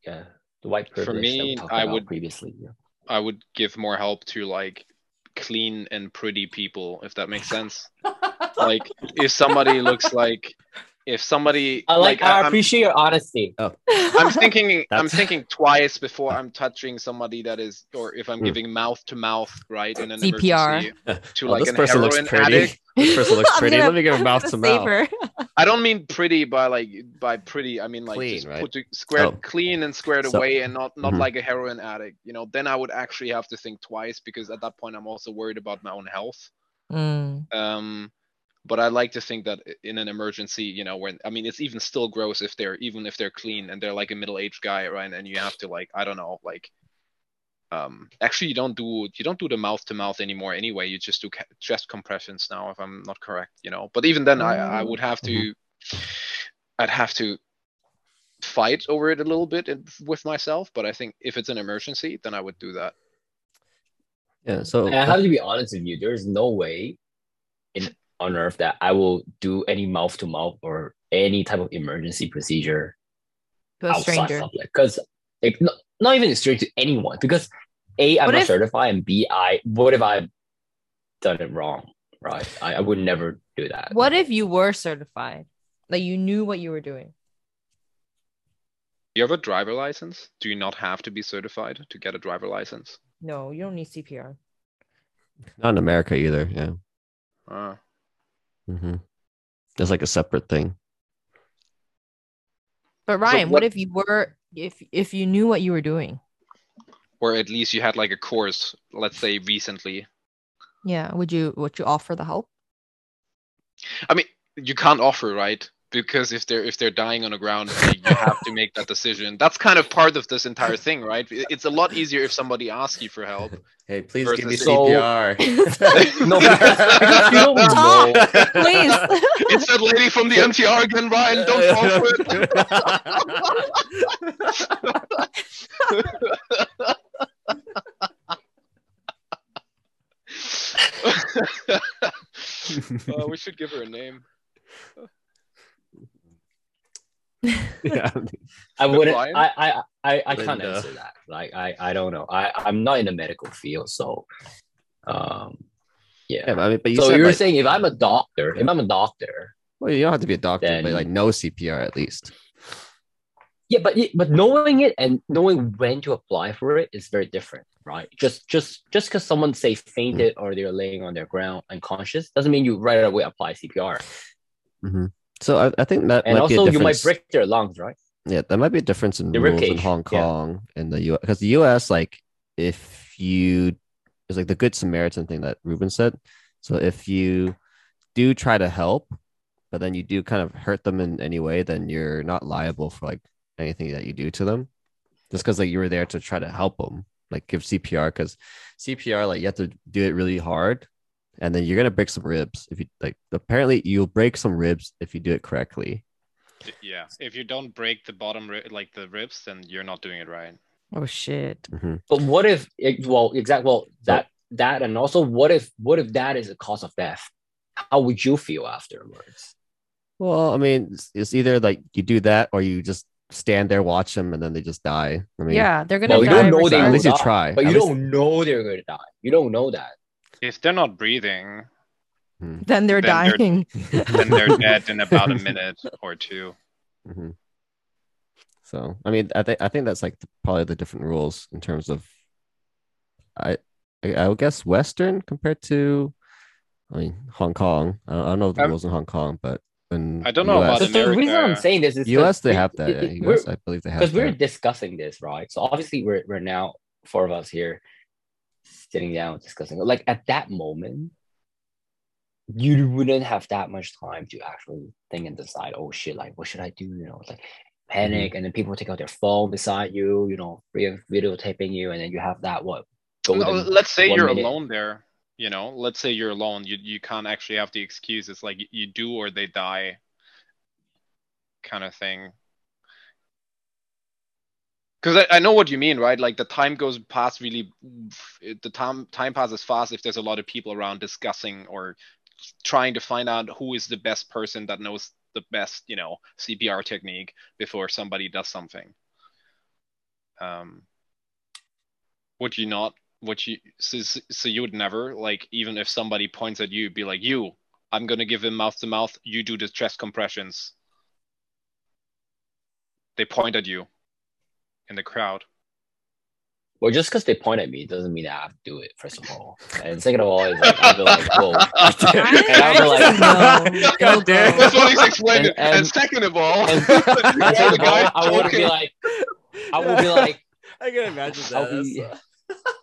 S2: yeah, the white
S4: For
S2: privilege that we
S4: me,
S2: talked
S4: I
S2: about
S4: would-
S2: previously. Yeah.
S4: I would give more help to like clean and pretty people, if that makes sense. *laughs* like if somebody looks like if somebody
S2: I like.
S4: I-
S2: I
S4: I'm-
S2: appreciate your honesty.
S4: I'm thinking I'm thinking twice before I'm touching somebody that is or if I'm
S1: Hmm.
S4: giving mouth to mouth, right? In an
S3: CPR. *laughs*
S4: to
S1: Oh,
S4: like
S1: this
S4: an
S1: person looks pretty.
S4: addict. *laughs*
S1: This person looks *laughs* pretty.
S3: gonna-
S1: Let me give a
S3: I'm
S1: mouth
S3: gonna
S1: to mouth.
S4: I don't mean pretty by like by pretty. I mean like
S1: Clean,
S4: just
S1: right?
S4: put to, squared
S1: Oh.
S4: clean and squared
S1: So-
S4: away and not not
S1: Mhm.
S4: like a heroin addict. You know, then I would actually have to think twice because at that point I'm also worried about my own health.
S3: Mm.
S4: Um, but I like to think that in an emergency, you know, when I mean, it's even still gross if they're even if they're clean and they're like a middle-aged guy, right? And you have to like, I don't know, like, um, actually, you don't do you don't do the mouth-to-mouth anymore anyway. You just do ca- chest compressions now, if I'm not correct, you know. But even then, I I would have to, I'd have to fight over it a little bit with myself. But I think if it's an emergency, then I would do that.
S1: Yeah. So
S2: And I have to be honest with you. There's no way in on earth that I will do any mouth to mouth or any type of emergency procedure
S3: To a
S2: outside
S3: stranger.
S2: because like not, not even straight to anyone because a I'm
S3: What
S2: not
S3: if-
S2: certified and b I what if I've done it wrong right I, I would never do that
S3: What if you were certified? Like you knew what you were doing?
S4: You have a driver license? Do you not have to be certified to get a driver license?
S3: No, you don't need CPR.
S1: not in America either. Yeah.
S4: Uh,
S1: hmm It's like a separate thing.
S3: But Ryan, what,
S4: what-
S3: if you were if if you knew what you were doing?
S4: or at least you had like a course, let's say recently.
S3: Yeah, would you would you offer the help?
S4: I mean, you can't offer, right? Because if they're if they're dying on the ground, you have to make that decision. That's kind of part of this entire thing, right? It's a lot easier if somebody asks you for help.
S1: Hey, please
S4: give me
S2: So-
S1: CPR. *laughs*
S2: no because you don't
S3: Stop.
S2: know
S3: Please. *laughs*
S4: It's that lady from the MTR again, Ryan. Don't fall for it. Uh, we should give her a name. *laughs*
S1: yeah.
S2: I wouldn't I I I, I can't
S1: Linda.
S2: answer that like I I don't know I I'm not in the medical field so um yeah,
S1: Yeah, but I mean, but you
S2: so you're
S1: like,
S2: saying if I'm a doctor if I'm a doctor
S1: well, you don't have to be a doctor, but like no CPR at least.
S2: Yeah, but but knowing it and knowing when to apply for it is very different, right? Just just just because someone say fainted or they're laying on their ground unconscious doesn't mean you right away apply CPR.
S1: So I, I think that
S2: And
S1: might be a
S2: also, you might break their lungs, right?
S1: Yeah, there might be a difference in
S2: The
S1: rules in Hong
S2: yeah.
S1: Kong and the U.S. because the U.S. like if you it's like the Good Samaritan thing that Ruben said. So if you do try to help, but then you do kind of hurt them in any way, then you're not liable for like anything that you do to them, just because like you were there to try to help them, like give CPR because CPR like you have to do it really hard, and then you're gonna break some ribs if you like. Apparently, you'll break some ribs if you do it correctly.
S4: Yeah. If you don't break the bottom, ri- like the ribs, then you're not doing it right.
S3: Oh shit.
S1: Mhm.
S2: But what if it, well, exact well that that and also what if what if that is a cause of death? How would you feel afterwards?
S1: Well, I mean, it's, it's either like you do that or you just stand there, watch them, and then they just die. I mean,
S3: yeah, they're gonna
S2: Well, you
S3: die.
S2: don't know they
S1: At
S2: will
S1: least you
S2: die,
S1: try.
S2: but
S1: At
S2: you
S1: least-
S2: don't know they're going to die. You don't know that.
S4: If they're not breathing,
S3: Then they're
S4: Then they're-
S3: dying. *laughs*
S4: then they're *laughs* dead in about a minute or two.
S1: Mhm. So, I mean, I think I think that's like the, probably the different rules in terms of, I, I, I would guess Western compared to, I mean, Hong Kong. I don't, I don't know the
S4: Um,
S1: rules in Hong Kong, but in
S4: I don't know about
S1: US,
S2: So the reason I'm saying this is
S1: US they have that.
S2: it- it- we're-
S1: US, I believe they have
S2: because we're discussing this, right? So obviously we're we're now four of us here sitting down discussing. Like at that moment, you wouldn't have that much time to actually think and decide, oh shit, like what should I do? You know, it's like panic, mm-hmm. and then people take out their phone beside you, you know, video videotaping you, and then you have that what
S4: No,
S2: golden
S4: let's say you're
S2: minute.
S4: alone there. You know, let's say you're alone. You you can't actually have the excuse. It's like you do or they die, kind of thing. Because I, I know what you mean, right? Like the time goes past really, the time time passes fast if there's a lot of people around discussing or trying to find out who is the best person that knows the best, you know, CPR technique before somebody does something. Um, would you not? Would you? So, so you would never like even if somebody points at you, be like, "You, I'm gonna give him mouth to mouth. You do the chest compressions." They point at you in the crowd.
S2: Well, just because they point at me doesn't mean I have to do it. First of all, and second of all, is like I'll be like, whoa. *laughs* And I'll be like, *laughs*
S3: no, no,
S4: That's what he's explaining.
S2: And-
S4: And,
S2: and-
S4: second of all,
S2: and- *laughs* and
S4: the
S2: second of
S4: guy
S2: all, I would be like, I would be like,
S1: I can imagine
S2: I'll be,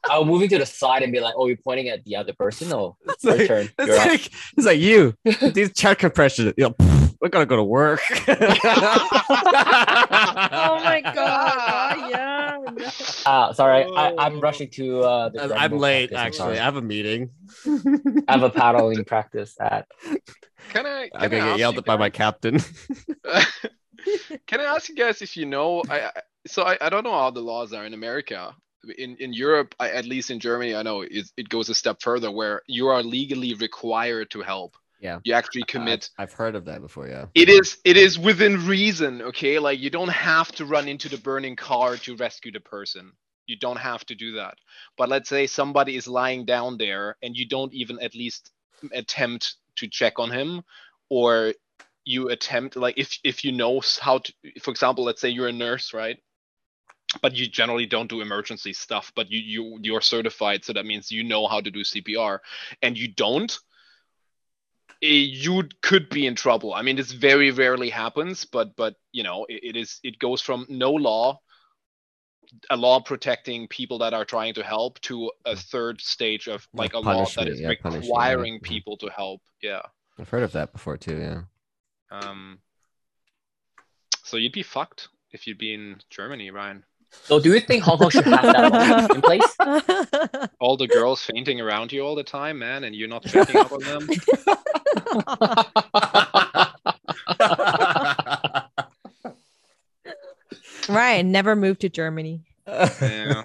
S2: I'll moving to the side and be like, oh, you're pointing at the other person? No,
S1: It's
S2: your
S1: like,
S2: turn.
S1: it's
S2: You're up.
S1: like, it's like you. These chest compressions. You know, we're gonna go to work.
S5: Oh my god. Yeah.
S2: Ah, sorry, I, I'm rushing to uh, the
S1: I'm late,
S2: practice, I'm
S1: actually.
S2: sorry.
S1: I have a meeting.
S2: I have a paddling practice at.
S4: Can I? Can
S1: I'm gonna
S4: I
S1: get yelled at by my captain. *laughs* *laughs*
S4: Can I ask you guys if you know? I I- so I, I don't know how the laws are in America. In in Europe, I, at least in Germany, I know it, it goes a step further where you are legally required to help.
S1: Yeah.
S4: You actually commit.
S1: I've, I've heard of that before. Yeah.
S4: It is it is within reason, okay? Like you don't have to run into the burning car to rescue the person. You don't have to do that. But let's say somebody is lying down there and you don't even at least attempt to check on him or you attempt like if if you know how to for example, let's say you're a nurse, right? But you generally don't do emergency stuff, but you you you're certified, so that means you know how to do CPR and you don't you could be in trouble. I mean, this very rarely happens, but but you know, it, it is it goes from no law, a law protecting people that are trying to help, to a third stage of like a law that is
S1: yeah, punishment, yeah.
S4: requiring
S1: Mhm.
S4: people to help. Yeah.
S1: I've heard of that before too. Yeah.
S4: Um. So you'd be fucked if you'd be in Germany, Ryan.
S2: So, do you think Hong Kong should have that law in place?
S4: All the girls fainting around you all the time, man, and you're not checking up on them. *laughs*
S3: Ryan never moved to Germany.
S4: Yeah.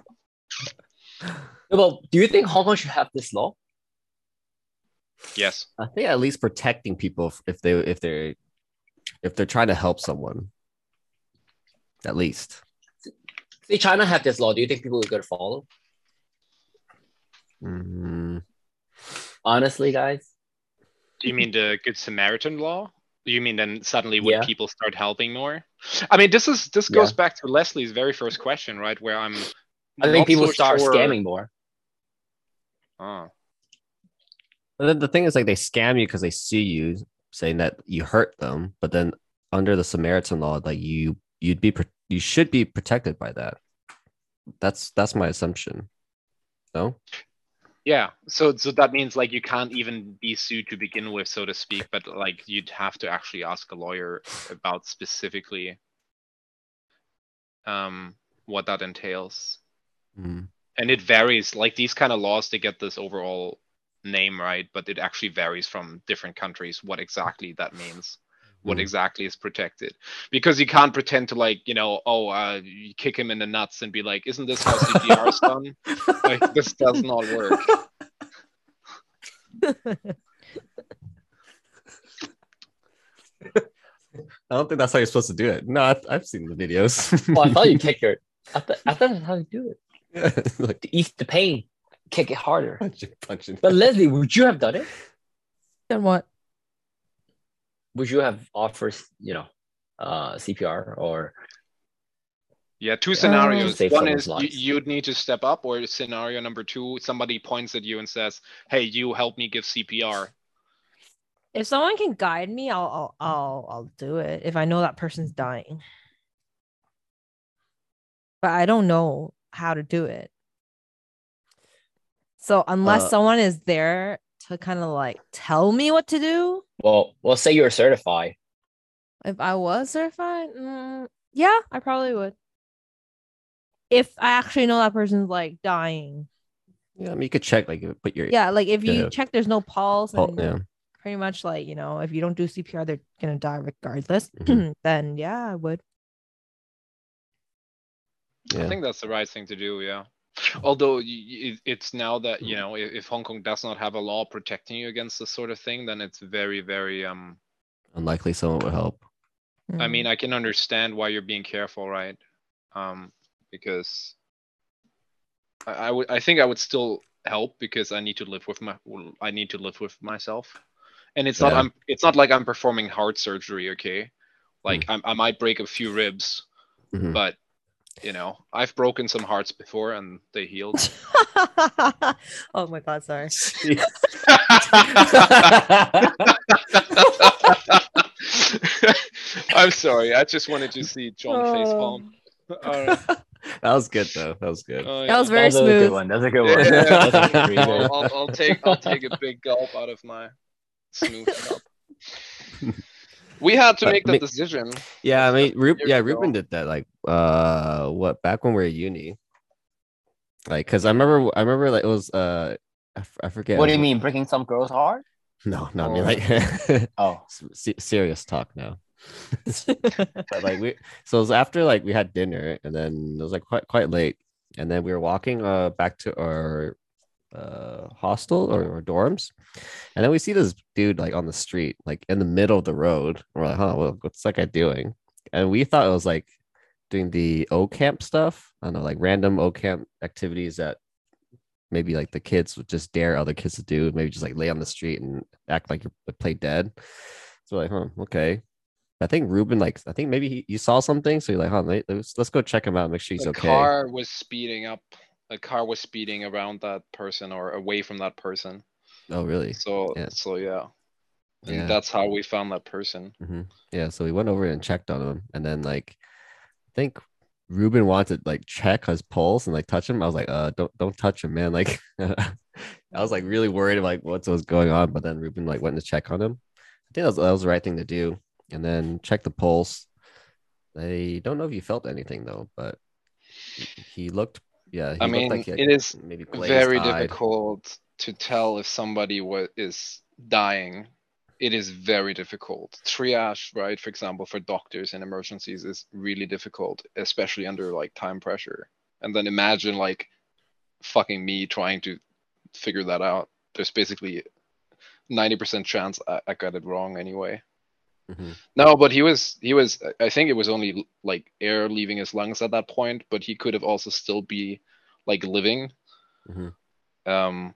S2: Well, do you think Hong Kong should have this law?
S4: Yes.
S1: I think at least protecting people if- if they if they're if they're trying to help someone. At least.
S2: See, China had this law. Do you think people are going to follow?
S1: Mm,
S2: Honestly, guys,
S4: Do you mean the Good Samaritan law? You mean then suddenly would
S2: Yeah.
S4: people start helping more? I mean, this is this goes
S2: Yeah.
S4: back to Leslie's very first question, right? Where I'm.
S2: I think people
S4: so
S2: start
S4: sure-
S2: scamming more.
S4: Oh.
S1: But then the thing is, like, they scam you because they see you saying that you hurt them, but then under the Samaritan law, like you, you'd be, you should be protected by that. That's that's my assumption. No.
S4: Yeah, so so that means like you can't even be sued to begin with, so to speak, but like you'd have to actually ask a lawyer about specifically um what that entails.
S1: Mm.
S4: And it varies, like these kind of laws, they get this overall name right, but it actually varies from different countries what exactly that means. What
S1: Mm.
S4: exactly is protected? Because you can't pretend to like, you know, oh, uh, you kick him in the nuts and be like, "Isn't this how CPR is done?" *laughs* Like this does not work. *laughs*
S1: I don't think that's how you're supposed to do it. No, I've, I've seen the videos.
S2: Oh, I thought you *laughs* kick your. I, th- I thought that's how you do it.
S1: Yeah, like
S2: To ease the pain, kick it harder.
S1: punching, punching.
S2: But Leslie, would you have done it?
S3: Then what?
S2: Would you have offered, you know, uh, CPR or
S4: Yeah, two scenarios.
S2: Save
S4: One is you,
S2: lives.
S4: you'd need to step up, or scenario number two, somebody points at you and says, "Hey, you help me give CPR."
S3: If someone can guide me, I'll I'll I'll, I'll do it. If I know that person's dying, but I don't know how to do it. So unless
S1: Uh,
S3: someone is there to kind of like tell me what to do,
S2: well, well, say you're certified.
S3: if I was certified, mm, yeah, I probably would. If I actually know that person's like dying,
S1: Yeah, I mean, you could check, like, you put your
S3: yeah, like if you
S1: Yeah.
S3: check there's no pulse,
S1: pul-
S3: and
S1: yeah.
S3: pretty much like you know if you don't do CPR, they're gonna die regardless.
S1: Mhm. *clears throat*
S3: then yeah, I would.
S4: I think that's the right thing to do. Yeah. Although y- y- it- it's now that you know, if, if Hong Kong does not have a law protecting you against this sort of thing, then it's very, very um.
S1: Unlikely someone would help.
S4: I mean, I can understand why you're being careful, right? Um, because I, I would, I think I would still help because I need to live with my, I need to live with myself, and it's not,
S1: Yeah.
S4: I'm, it's not like I'm performing heart surgery, okay? Like I'm, I might break a few ribs,
S1: Mhm.
S4: but you know, I've broken some hearts before and they healed. *laughs*
S3: oh my god, sorry. *laughs*
S4: I'm sorry. I just wanted to see John
S3: Oh.
S4: facepalm. Alright.
S1: that was good though. That was good.
S4: Oh,
S3: That was
S4: yeah.
S3: very
S2: That's a
S3: smooth.
S2: good one. That's a good one.
S4: Yeah.
S2: That's actually pretty good. *laughs*
S4: I'll, I'll, I'll take I'll take a big gulp out of my smooth cup. We had to
S1: But
S4: make the
S1: ma-
S4: decision.
S1: Yeah, I mean, Ru- yeah,
S4: ago.
S1: Ruben did that. Like, uh, what back when we were at uni? Like, cause I remember, I remember like it was, uh, I, f- I forget.
S2: What do you mean, breaking some girl's heart? *laughs*
S1: No, not I mean
S2: Or-
S1: like *laughs*
S2: Oh,
S1: se- serious talk now. *laughs* but like we, so it was after like we had dinner, and then it was like quite quite late, and then we were walking uh back to our uh hostel or, or dorms, and then we see this dude like on the street, like in the middle of the road. We're like, huh, well, what's that guy doing? And we thought it was like doing the O camp stuff. I don't know, like random O camp activities that maybe like the kids would just dare other kids to do, maybe just like lay on the street and act like you're play dead. So like, huh, okay. I think Ruben like I think maybe he, you saw something, so you're like, huh, let- let's let's go check him out, make sure he's
S4: the
S1: okay.
S4: car was speeding up. A car was speeding around that person or away from that person.
S1: Oh, really?
S4: So
S1: Yeah.
S4: so yeah. And
S1: Yeah.
S4: that's how we found that person.
S1: hmm Yeah. So we went over and checked on him, and then like, I think Ruben wanted to like check his pulse and like touch him. I was like, uh, don't don't touch him, man. *laughs* Like, I was like really worried like what was going on, but then Ruben like went to check on him. I think that was, that was the right thing to do, and then check the pulse. I don't know if you felt anything though, but he looked. Yeah,
S4: I mean,
S1: like
S4: it is
S1: maybe
S4: very
S1: eyed.
S4: difficult to tell if somebody wa- is dying. It is very difficult. Triage, right, for example, for doctors in emergencies is really difficult, especially under like time pressure. And then imagine like fucking me trying to figure that out. There's basically 90% chance I, I got it wrong anyway.
S1: Mhm.
S4: No, but he was he was I think it was only like air leaving his lungs at that point, but he could have also still be like living.
S1: Mhm.
S4: Um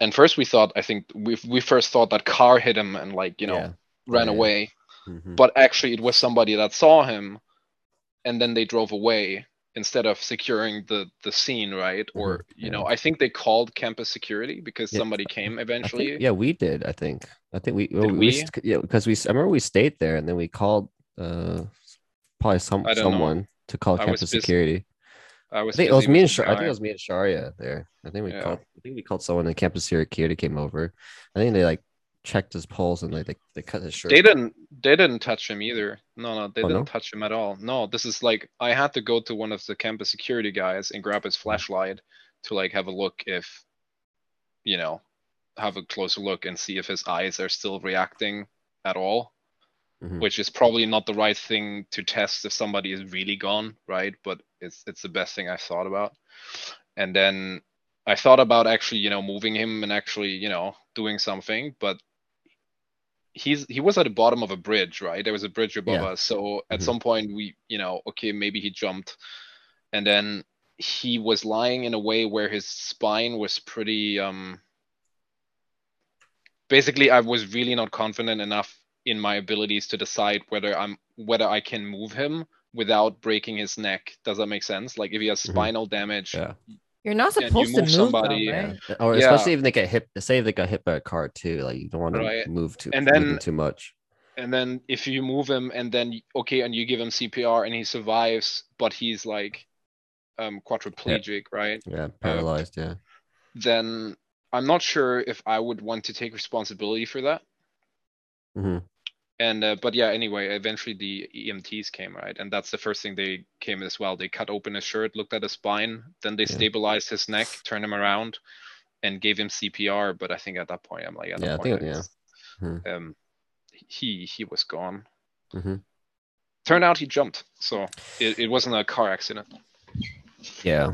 S4: and first we thought I think we we first thought that car hit him and like you know
S1: Yeah.
S4: ran
S1: Yeah.
S4: away,
S1: Mhm.
S4: but actually it was somebody that saw him, and then they drove away instead of securing the the scene right or you know. I think they called campus security because
S1: Yeah,
S4: somebody came eventually.
S1: think, yeah, we did. I think. I think we. well, we?
S4: we?
S1: yeah, because we. I remember we stayed there, and then we called. Uh, probably some
S4: don't know.
S1: someone to call
S4: I
S1: campus security.
S4: I was.
S1: I think it was me and
S4: some
S1: Shar- I think it was me and Sharia there. I think we
S4: Yeah.
S1: called. I think we called someone, and campus security came over. I think they like checked his pulse and like they, they cut his shirt.
S4: They didn't. They didn't touch him either. No, no, they
S1: Oh,
S4: didn't
S1: no?
S4: touch him at all. No, this is like I had to go to one of the campus security guys and grab his flashlight to like have a look if, you know, have a closer look and see if his eyes are still reacting at all.
S1: Mhm.
S4: Which is probably not the right thing to test if somebody is really gone, right? But it's it's the best thing I thought about. And then I thought about actually, you know, moving him and actually, you know, doing something, but he's he was at the bottom of a bridge, right? There was a bridge above
S1: Yeah.
S4: us. So at
S1: Mhm.
S4: some point we, you know, okay, maybe he jumped. And then he was lying in a way where his spine was pretty um basically I was really not confident enough in my abilities to decide whether I'm whether I can move him without breaking his neck. Does that make sense? Like if he has
S1: Mhm.
S4: spinal damage,
S1: Yeah.
S3: You're not
S4: And you
S3: supposed to
S4: move
S3: move
S4: somebody,
S3: them, right?
S1: Or
S4: Yeah.
S1: especially if they get hit. Say if they got hit by a car too. Like you don't want to move too.
S4: And
S1: move
S4: then-
S1: them too much.
S4: and then if you move him and then okay and you give him CPR and he survives but he's like um quadriplegic right
S1: Yeah, paralyzed. Yeah.
S4: then I'm not sure if I would want to take responsibility for that
S1: hmm
S4: and uh, but yeah anyway eventually the EMTs came right and that's the first thing they came as well they cut open his shirt looked at his spine then they
S1: Yeah.
S4: stabilized his neck turned him around and gave him CPR but I think at that point I'm like at
S1: Yeah, I think- yeah. Hmm.
S4: um he he was gone
S1: hmm
S4: turned out he jumped so it, it wasn't a car accident
S1: Yeah.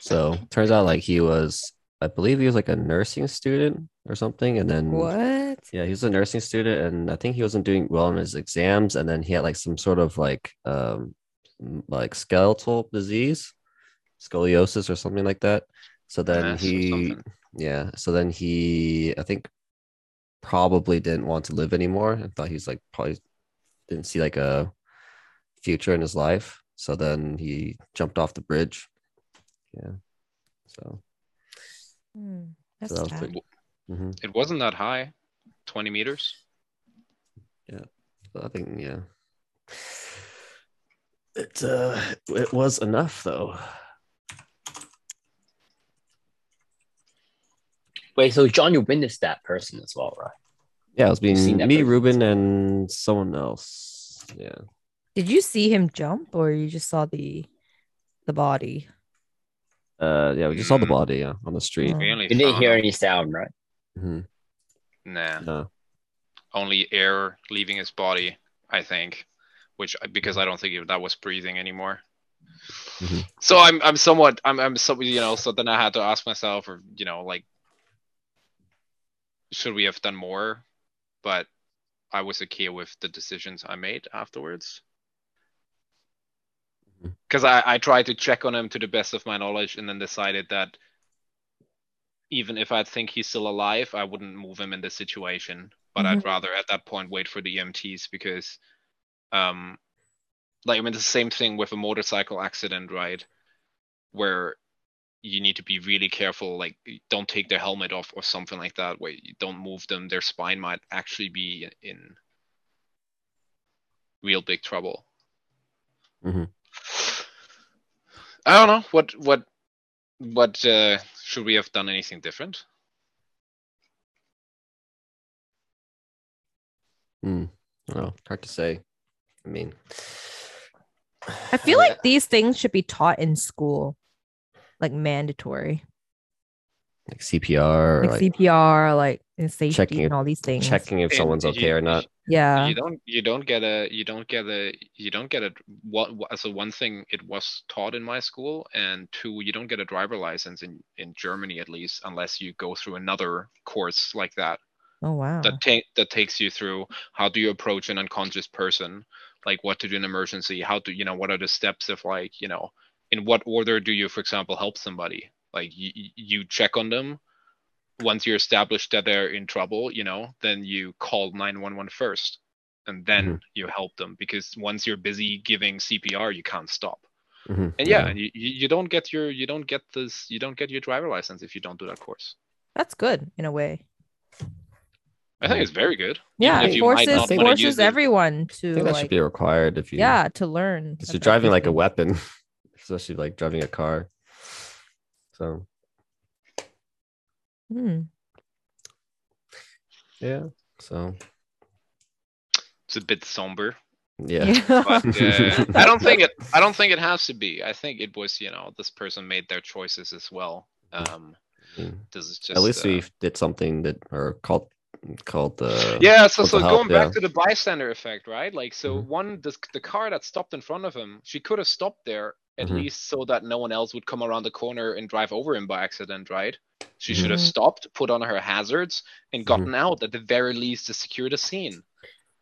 S1: So turns out like he was, I believe he was like a nursing student or something, and then
S3: What?
S1: Yeah, he was a nursing student, and I think he wasn't doing well in his exams, and then he had like some sort of like um like skeletal disease, scoliosis or something like that. So then
S4: MS or
S1: he, yeah, so then he, I think, probably didn't want to live anymore, and thought he's like probably didn't see like a future in his life. So then he jumped off the bridge. Yeah. So,
S3: Hmm, That's
S1: that was
S3: sad.
S1: pretty- mhm.
S4: It wasn't that high, 20 meters.
S1: Yeah, I think yeah. It uh it was enough though.
S2: Wait, so John, you witnessed that person as well, right?
S1: Yeah, it was being
S2: seen
S1: me,
S2: person.
S1: Ruben, and someone else. Yeah.
S3: Did you see him jump or you just saw the the body?
S1: Uh yeah, we just saw the
S4: Mm.
S1: body yeah, on the street.
S3: Oh.
S4: We
S2: You didn't hear
S4: him.
S2: any sound, right?
S1: Mhm.
S4: Nah,
S1: No.
S4: only air leaving his body, I think, which because I don't think that was breathing anymore.
S1: Mhm.
S4: So I'm I'm somewhat I'm I'm so you know so then I had to ask myself or you know like should we have done more? But I was okay with the decisions I made afterwards. Because I, I tried to check on him to the best of my knowledge and then decided that even if I think he's still alive, I wouldn't move him in this situation. But I'd rather at that point wait for the EMTs because um like I mean it's the same thing with a motorcycle accident, right? Where you need to be really careful, like don't take their helmet off or something like that, where you don't move them, their spine might actually be in real big trouble.
S1: Mhm.
S4: I don't know what what what uh, should we have done anything different?
S1: Hmm. Oh, hard to say. I mean
S3: I feel like these things should be taught in school, like mandatory,
S1: like CPR,
S3: like,
S1: like,
S3: CPR, like and safety
S1: checking
S3: and all these things.
S1: checking if
S4: And
S1: someone's
S4: you-
S1: okay or not.
S3: Yeah.
S4: you don't you don't get a you don't get a you don't get a what so one thing it was taught in my school and two you don't get a driver license in in Germany at least unless you go through another course like that
S3: Oh wow.
S4: that ta- that takes you through how do you approach an unconscious person like what to do in emergency how to you know what are the steps of like you know in what order do you for example help somebody like you, you check on them once you're established that they're in trouble, you know, then you call 911 first and then
S1: Mhm.
S4: you help them because once you're busy giving CPR, you can't stop.
S1: Mhm.
S4: And yeah, and you, you you don't get your you don't get this you don't get your driver license if you don't do that course.
S3: That's good in a way.
S4: I think it's very good.
S3: Yeah, it
S4: if you
S3: forces
S4: not wanna
S3: forces everyone
S1: I
S3: to
S1: think that
S3: like
S1: should be required if you
S3: yeah to learn.
S1: because you're driving like a weapon, *laughs* especially like driving a car. So
S3: Hmm.
S1: yeah, so
S4: It's a bit somber.
S1: yeah, *laughs*
S4: but uh, I don't think it. I don't think it has to be. I think it was, you know, this person made their choices as well. Um,
S1: Mm.
S4: this is just
S1: at least
S4: uh,
S1: we did something that or called called the
S4: yeah. So, so
S1: the help,
S4: going back
S1: yeah.
S4: to the bystander effect, right? Like, so
S1: Mhm.
S4: one, the, the car that stopped in front of him, she could have stopped there at
S1: Mhm.
S4: least so that no one else would come around the corner and drive over him by accident, right? She should have
S3: Mhm.
S4: stopped, put on her hazards, and gotten out at the very least to secure the scene.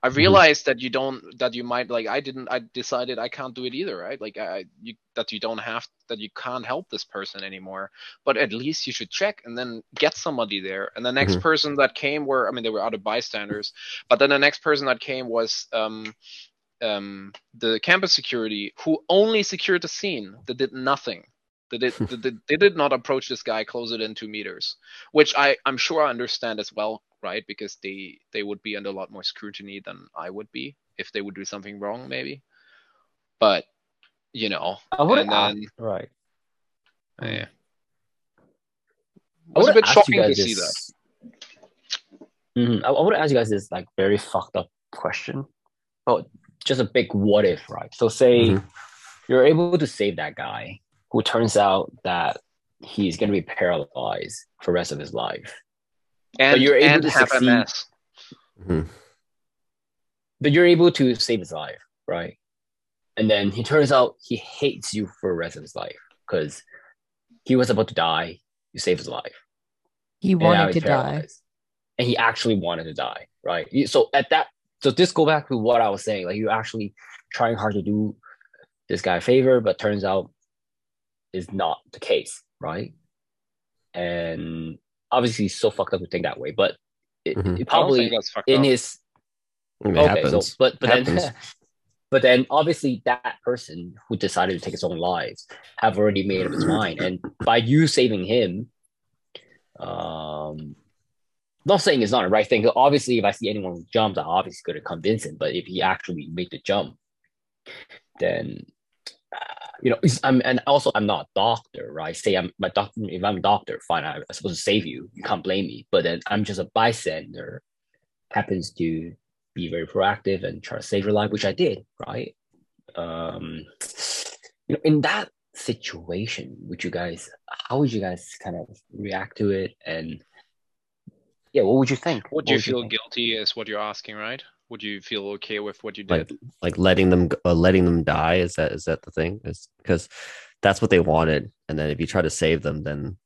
S4: I
S1: Mhm.
S4: realized that you don't that you might like I didn't I decided I can't do it either, right? Like I you that you don't have that you can't help this person anymore. But at least you should check and then get somebody there. And the next
S1: Mhm.
S4: person that came were I mean they were other bystanders, but then the next person that came was um um the campus security who only secured the scene. They did nothing. They did, *laughs* they, did, they did not approach this guy closer than two meters, which I, I'm sure I understand as well, right? Because they they would be under a lot more scrutiny than I would be if they would do something wrong, maybe. But you know,
S2: I would
S4: and
S2: have
S4: then
S2: right.
S4: yeah, it
S2: I
S4: was a
S2: would
S4: bit
S2: ask you
S4: shocking to
S2: guys
S4: see that.
S2: this. Mhm. I, I to ask you guys this like very fucked up question, but just a big what if, right? So say
S1: Mhm.
S2: you're able to save that guy, who turns out that he's going to be paralyzed for the rest of his life,
S4: And
S2: you're able
S4: and
S2: to
S4: have
S2: succeed.
S4: MS.
S1: Mhm.
S2: but you're able to save his life, right? And then he turns out he hates you for the rest of his life because he was about to die. You saved his life.
S3: He wanted
S2: he's
S3: to die.
S2: And he actually wanted to die, right? So at that, so this go back to what I was saying. Like you're actually trying hard to do this guy a favor, but turns out is not the case, right? And obviously, he's so fucked up to think that way. But it,
S1: Mhm.
S2: it probably
S4: think that's fucked
S2: in
S4: up.
S2: his
S1: it
S2: okay,
S1: happens.
S2: so but but
S1: It
S2: then *laughs* but then obviously that person who decided to take his own lives have already made up his mind, and by you saving him, um, not saying it's not a right thing. Obviously, if I see anyone who jumps, I'm obviously going to convince him. But if he actually made the jump, then uh, you know, I'm and also I'm not a doctor, right? Say I'm my doctor. If I'm a doctor, fine, I'm supposed to save you. You can't blame me. But then I'm just a bystander, happens to be very proactive and try to save your life, which I did, right? Um, you know, in that situation, would you guys, how would you guys kind of react to it? And yeah, what would you think?
S4: Would
S2: What
S4: you feel
S2: think?
S4: guilty is what you're asking, right? Would you feel okay with what you did?
S1: like letting them uh, letting them die is that is that the thing is because that's what they wanted and then if you try to save them then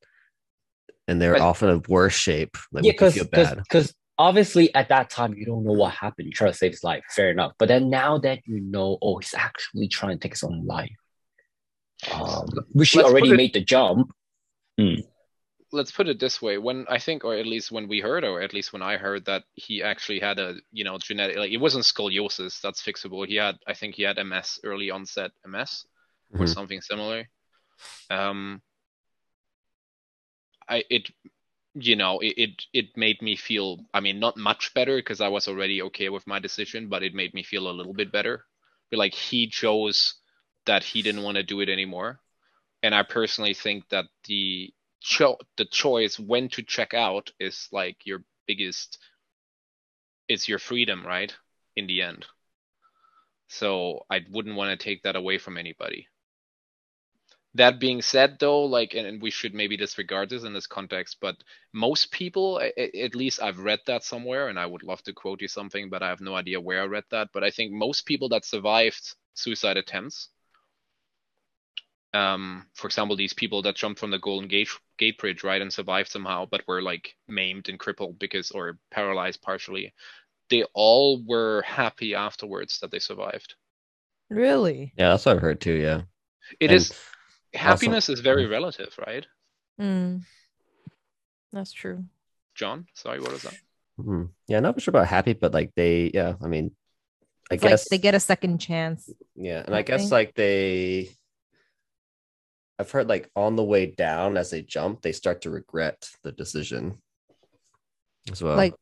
S1: and they're
S2: But-
S1: often in worse shape like
S2: yeah, because because obviously at that time you don't know what happened. You try to save his life, fair enough. But then now that you know, oh, he's actually trying to take his own life. Um, which he already
S4: it-
S2: made the jump.
S4: Let's put it this way. When i think or at least when we heard or at least when i heard that he actually had a you know genetic like it wasn't scoliosis that's fixable. He had i think he had ms early onset ms or
S1: Mhm.
S4: something similar. Um i it you know it, it it made me feel i mean not much better because i was already okay with my decision but it made me feel a little bit better. But like he chose that he didn't want to do it anymore. And i personally think that the cho- the choice when to check out is like your biggest it's your freedom right? In the end. So i wouldn't want to take that away from anybody. That being said though like and, and we should maybe disregard this in this context but most people at least i've read that somewhere and i would love to quote you something but i have no idea where i read that but i think most people that survived suicide attempts um, for example, these people that jumped from the Golden Gate Gate Bridge, right, and survived somehow, but were like maimed and crippled because or paralyzed partially. They all were happy afterwards that they survived.
S3: Really?
S1: yeah that's what i've heard too yeah
S4: It
S1: And
S4: is happiness is very relative, right?
S3: Mm. That's true.
S6: John, sorry, what was that?
S1: Mhm. Yeah, not sure about happy, but like they, yeah, I mean, I
S3: It's
S1: guess
S3: like they get a second chance.
S1: Yeah, and I guess
S3: Okay.
S1: like they I've heard like on the way down as they jump, they start to regret the decision as well.
S3: Like,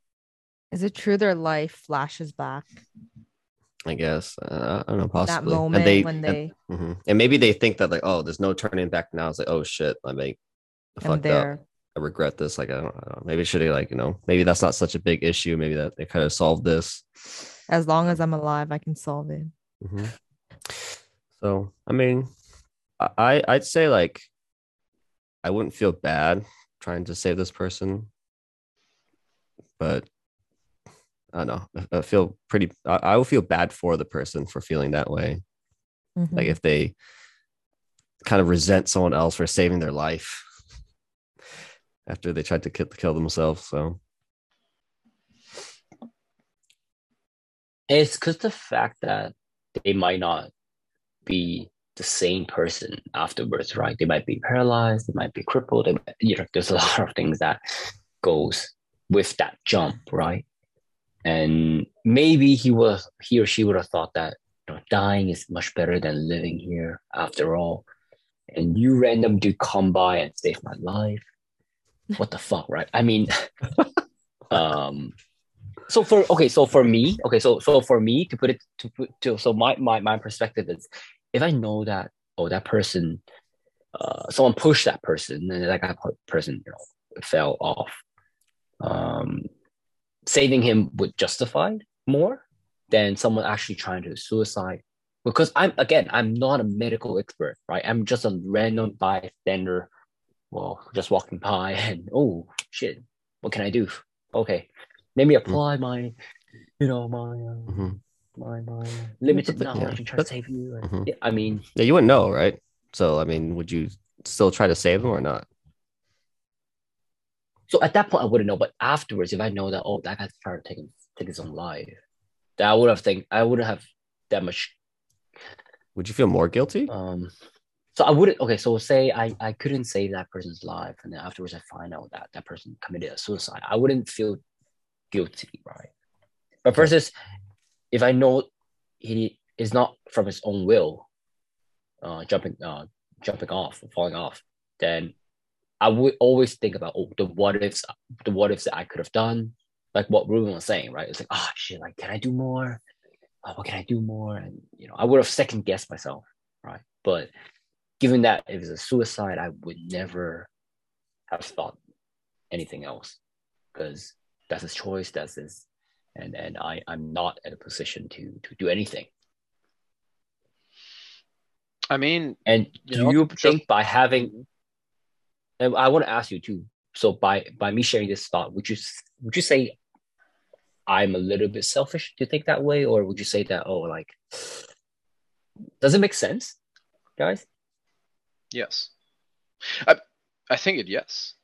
S3: is it true their life flashes back
S1: I guess uh, I don't know, Possibly that
S3: moment
S1: and they,
S3: when
S1: and-
S3: they
S1: mhm. and maybe they think that like, oh, there's no turning back now. It's like, oh shit, I make I
S3: and
S1: fucked up. I regret this. Like, I don't, I don't know. Maybe should have like, you know, maybe that's not such a big issue. Maybe that they kind of solved this.
S3: as long as I'm alive, I can solve it.
S1: Mhm. So I mean, I- I I'd say like I wouldn't feel bad trying to save this person, but I don't know. I- I feel pretty. I, I would feel bad for the person for feeling that way. Like
S3: Mhm.
S1: if they kind of resent someone else for saving their life after they tried to kill, kill themselves. So
S2: It's because the fact that they might not be the same person afterwards, right? They might be paralyzed, they might be crippled. They might, you know, there's a *laughs* lot of things that goes with that jump, right? And maybe he was he or she would have thought that you know, dying is much better than living here after all. And you random dude come by and save my life. What the fuck, right? I mean, *laughs* um, so for okay so for me okay so so for me to put it to put to so my my, my perspective is if i know that oh that person uh someone pushed that person and that guy person you know fell off. Um saving him would justify more than someone actually trying to suicide. Because i'm again i'm not a medical expert right? I'm just a random bystander well just walking by *laughs* and oh shit what can i do? Okay let me apply my you know my uh,
S1: mhm.
S2: My my limited
S1: but- yeah,
S2: knowledge and try
S1: but-
S2: to save you and,
S1: Mhm.
S2: yeah, i mean
S1: yeah, you wouldn't know, right? So I mean, would you still try to save them or not?
S2: so at that point i wouldn't know but afterwards if i know that oh that guy's trying to take, him- take his own life that i would have think i wouldn't have that much
S1: Would you feel more guilty?
S2: um so i wouldn't okay so say i i couldn't save that person's life and then afterwards i find out that that person committed a suicide i wouldn't feel guilty right but versus if i know he is not from his own will uh jumping uh jumping off falling off then i would always think about oh the what ifs the what ifs that i could have done. Like what Ruben was saying right? It's like oh shit like can i do more? Oh, what can i do more? And you know i would have second guessed myself right? But given that it was a suicide i would never have thought anything else because that's his choice that's his and and i i'm not in a position to to do anything.
S6: I mean,
S2: and
S6: You
S2: do
S6: know,
S2: you think by having and i want to ask you too so by by me sharing this thought would you would you say i'm a little bit selfish to think that way? Or would you say that oh like does it make sense guys?
S6: Yes. I I think it yes.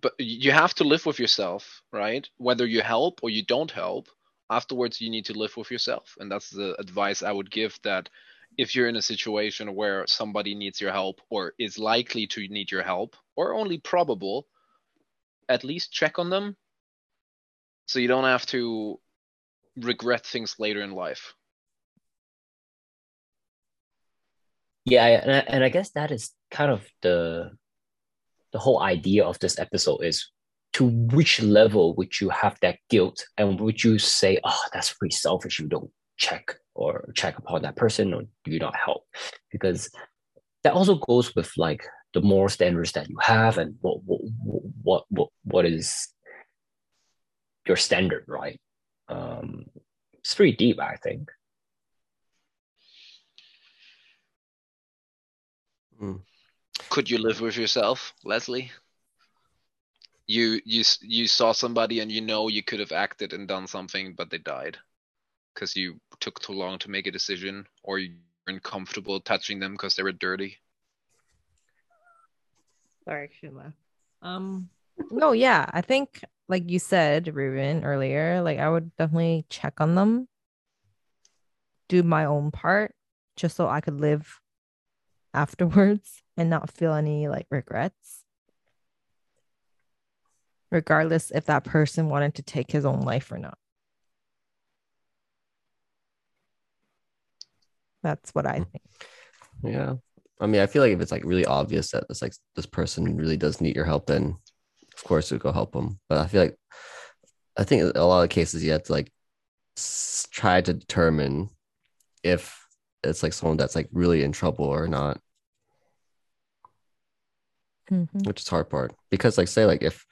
S6: But you have to live with yourself, right? Whether you help or you don't help, afterwards you need to live with yourself. And that's the advice I would give that if you're in a situation where somebody needs your help or is likely to need your help or only probable, at least check on them so you don't have to regret things later in life.
S2: Yeah, and I, and I guess that is kind of the the whole idea of this episode is to which level would you have that guilt and would you say, oh, that's pretty selfish you don't check or check upon that person or do you not help? Because that also goes with like the moral standards that you have and what what what what, what is your standard, right? Um, it's pretty deep, I think.
S6: Could you live with yourself, Leslie? You you you saw somebody and you know you could have acted and done something, but they died because you took too long to make a decision, or you were uncomfortable touching them because they were dirty.
S3: Sorry, Shula. Um, no, yeah, I think like you said, Ruben earlier, like I would definitely check on them, do my own part, just so I could live afterwards *laughs* and not feel any like regrets. regardless if that person wanted to take his own life or not. That's what I hmm. think.
S1: Yeah. I mean, I feel like if it's like really obvious that this like this person really does need your help, then of course we go help them. But I feel like I think a lot of cases you have to like s- try to determine if it's like someone that's like really in trouble or not,
S3: Mhm.
S1: which is hard part. Because like say like if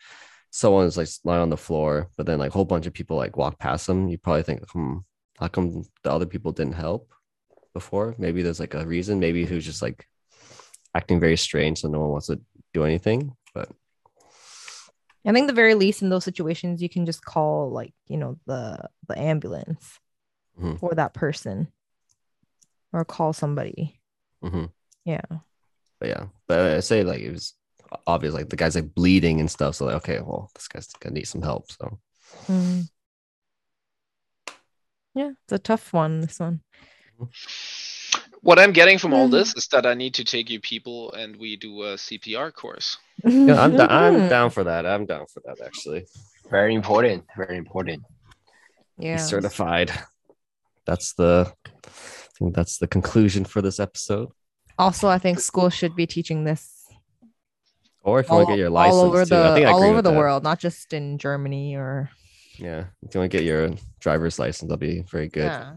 S1: someone's like lying on the floor, but then like a whole bunch of people like walk past them, you probably think, hmm, how come the other people didn't help before? Maybe there's like a reason. Maybe who's just like acting very strange, so no one wants to do anything. But
S3: I think the very least in those situations, you can just call like you know the the ambulance
S1: Mhm.
S3: for that person, or call somebody.
S1: mhm.
S3: Yeah.
S1: but yeah, but I say like it was obvious, like the guy's like bleeding and stuff. So like, okay, well, this guy's gonna need some help. So
S3: Mhm. Yeah, it's a tough one. This one.
S6: What I'm getting from all
S3: Mm.
S6: this is that I need to take you people and we do a CPR course. *laughs*
S1: yeah, I'm, da- I'm
S3: Mm-hmm.
S1: down for that. I'm down for that actually.
S2: Very important. Very important.
S3: Yeah.
S1: Be certified. That's the I think that's the conclusion for this episode.
S3: Also, I think school should be teaching this
S1: Or if you
S3: all,
S1: want to get your license,
S3: all over
S1: too. I
S3: the
S1: think I
S3: all over the
S1: that.
S3: world, not just in Germany or
S1: Yeah, if you want to get your driver's license, that'll be very good.
S3: yeah.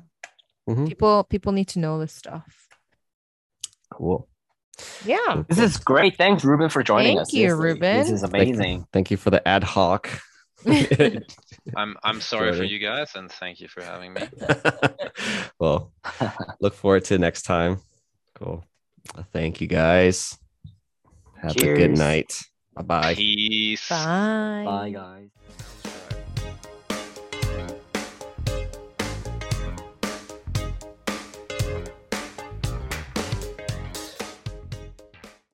S1: Mhm.
S3: People people need to know this stuff.
S1: Cool.
S3: Yeah.
S2: This is great. Thanks, Ruben, for joining
S3: Thank
S2: us.
S3: Thank you,
S2: This-
S3: Ruben.
S2: This is amazing.
S1: Thank you for the ad hoc. *laughs*
S6: I'm I'm sorry for you guys and thank you for having me. *laughs*
S1: well, look forward to next time. Cool. Thank you guys. Have a good night. Bye bye.
S6: Peace.
S3: Bye.
S2: Bye, guys.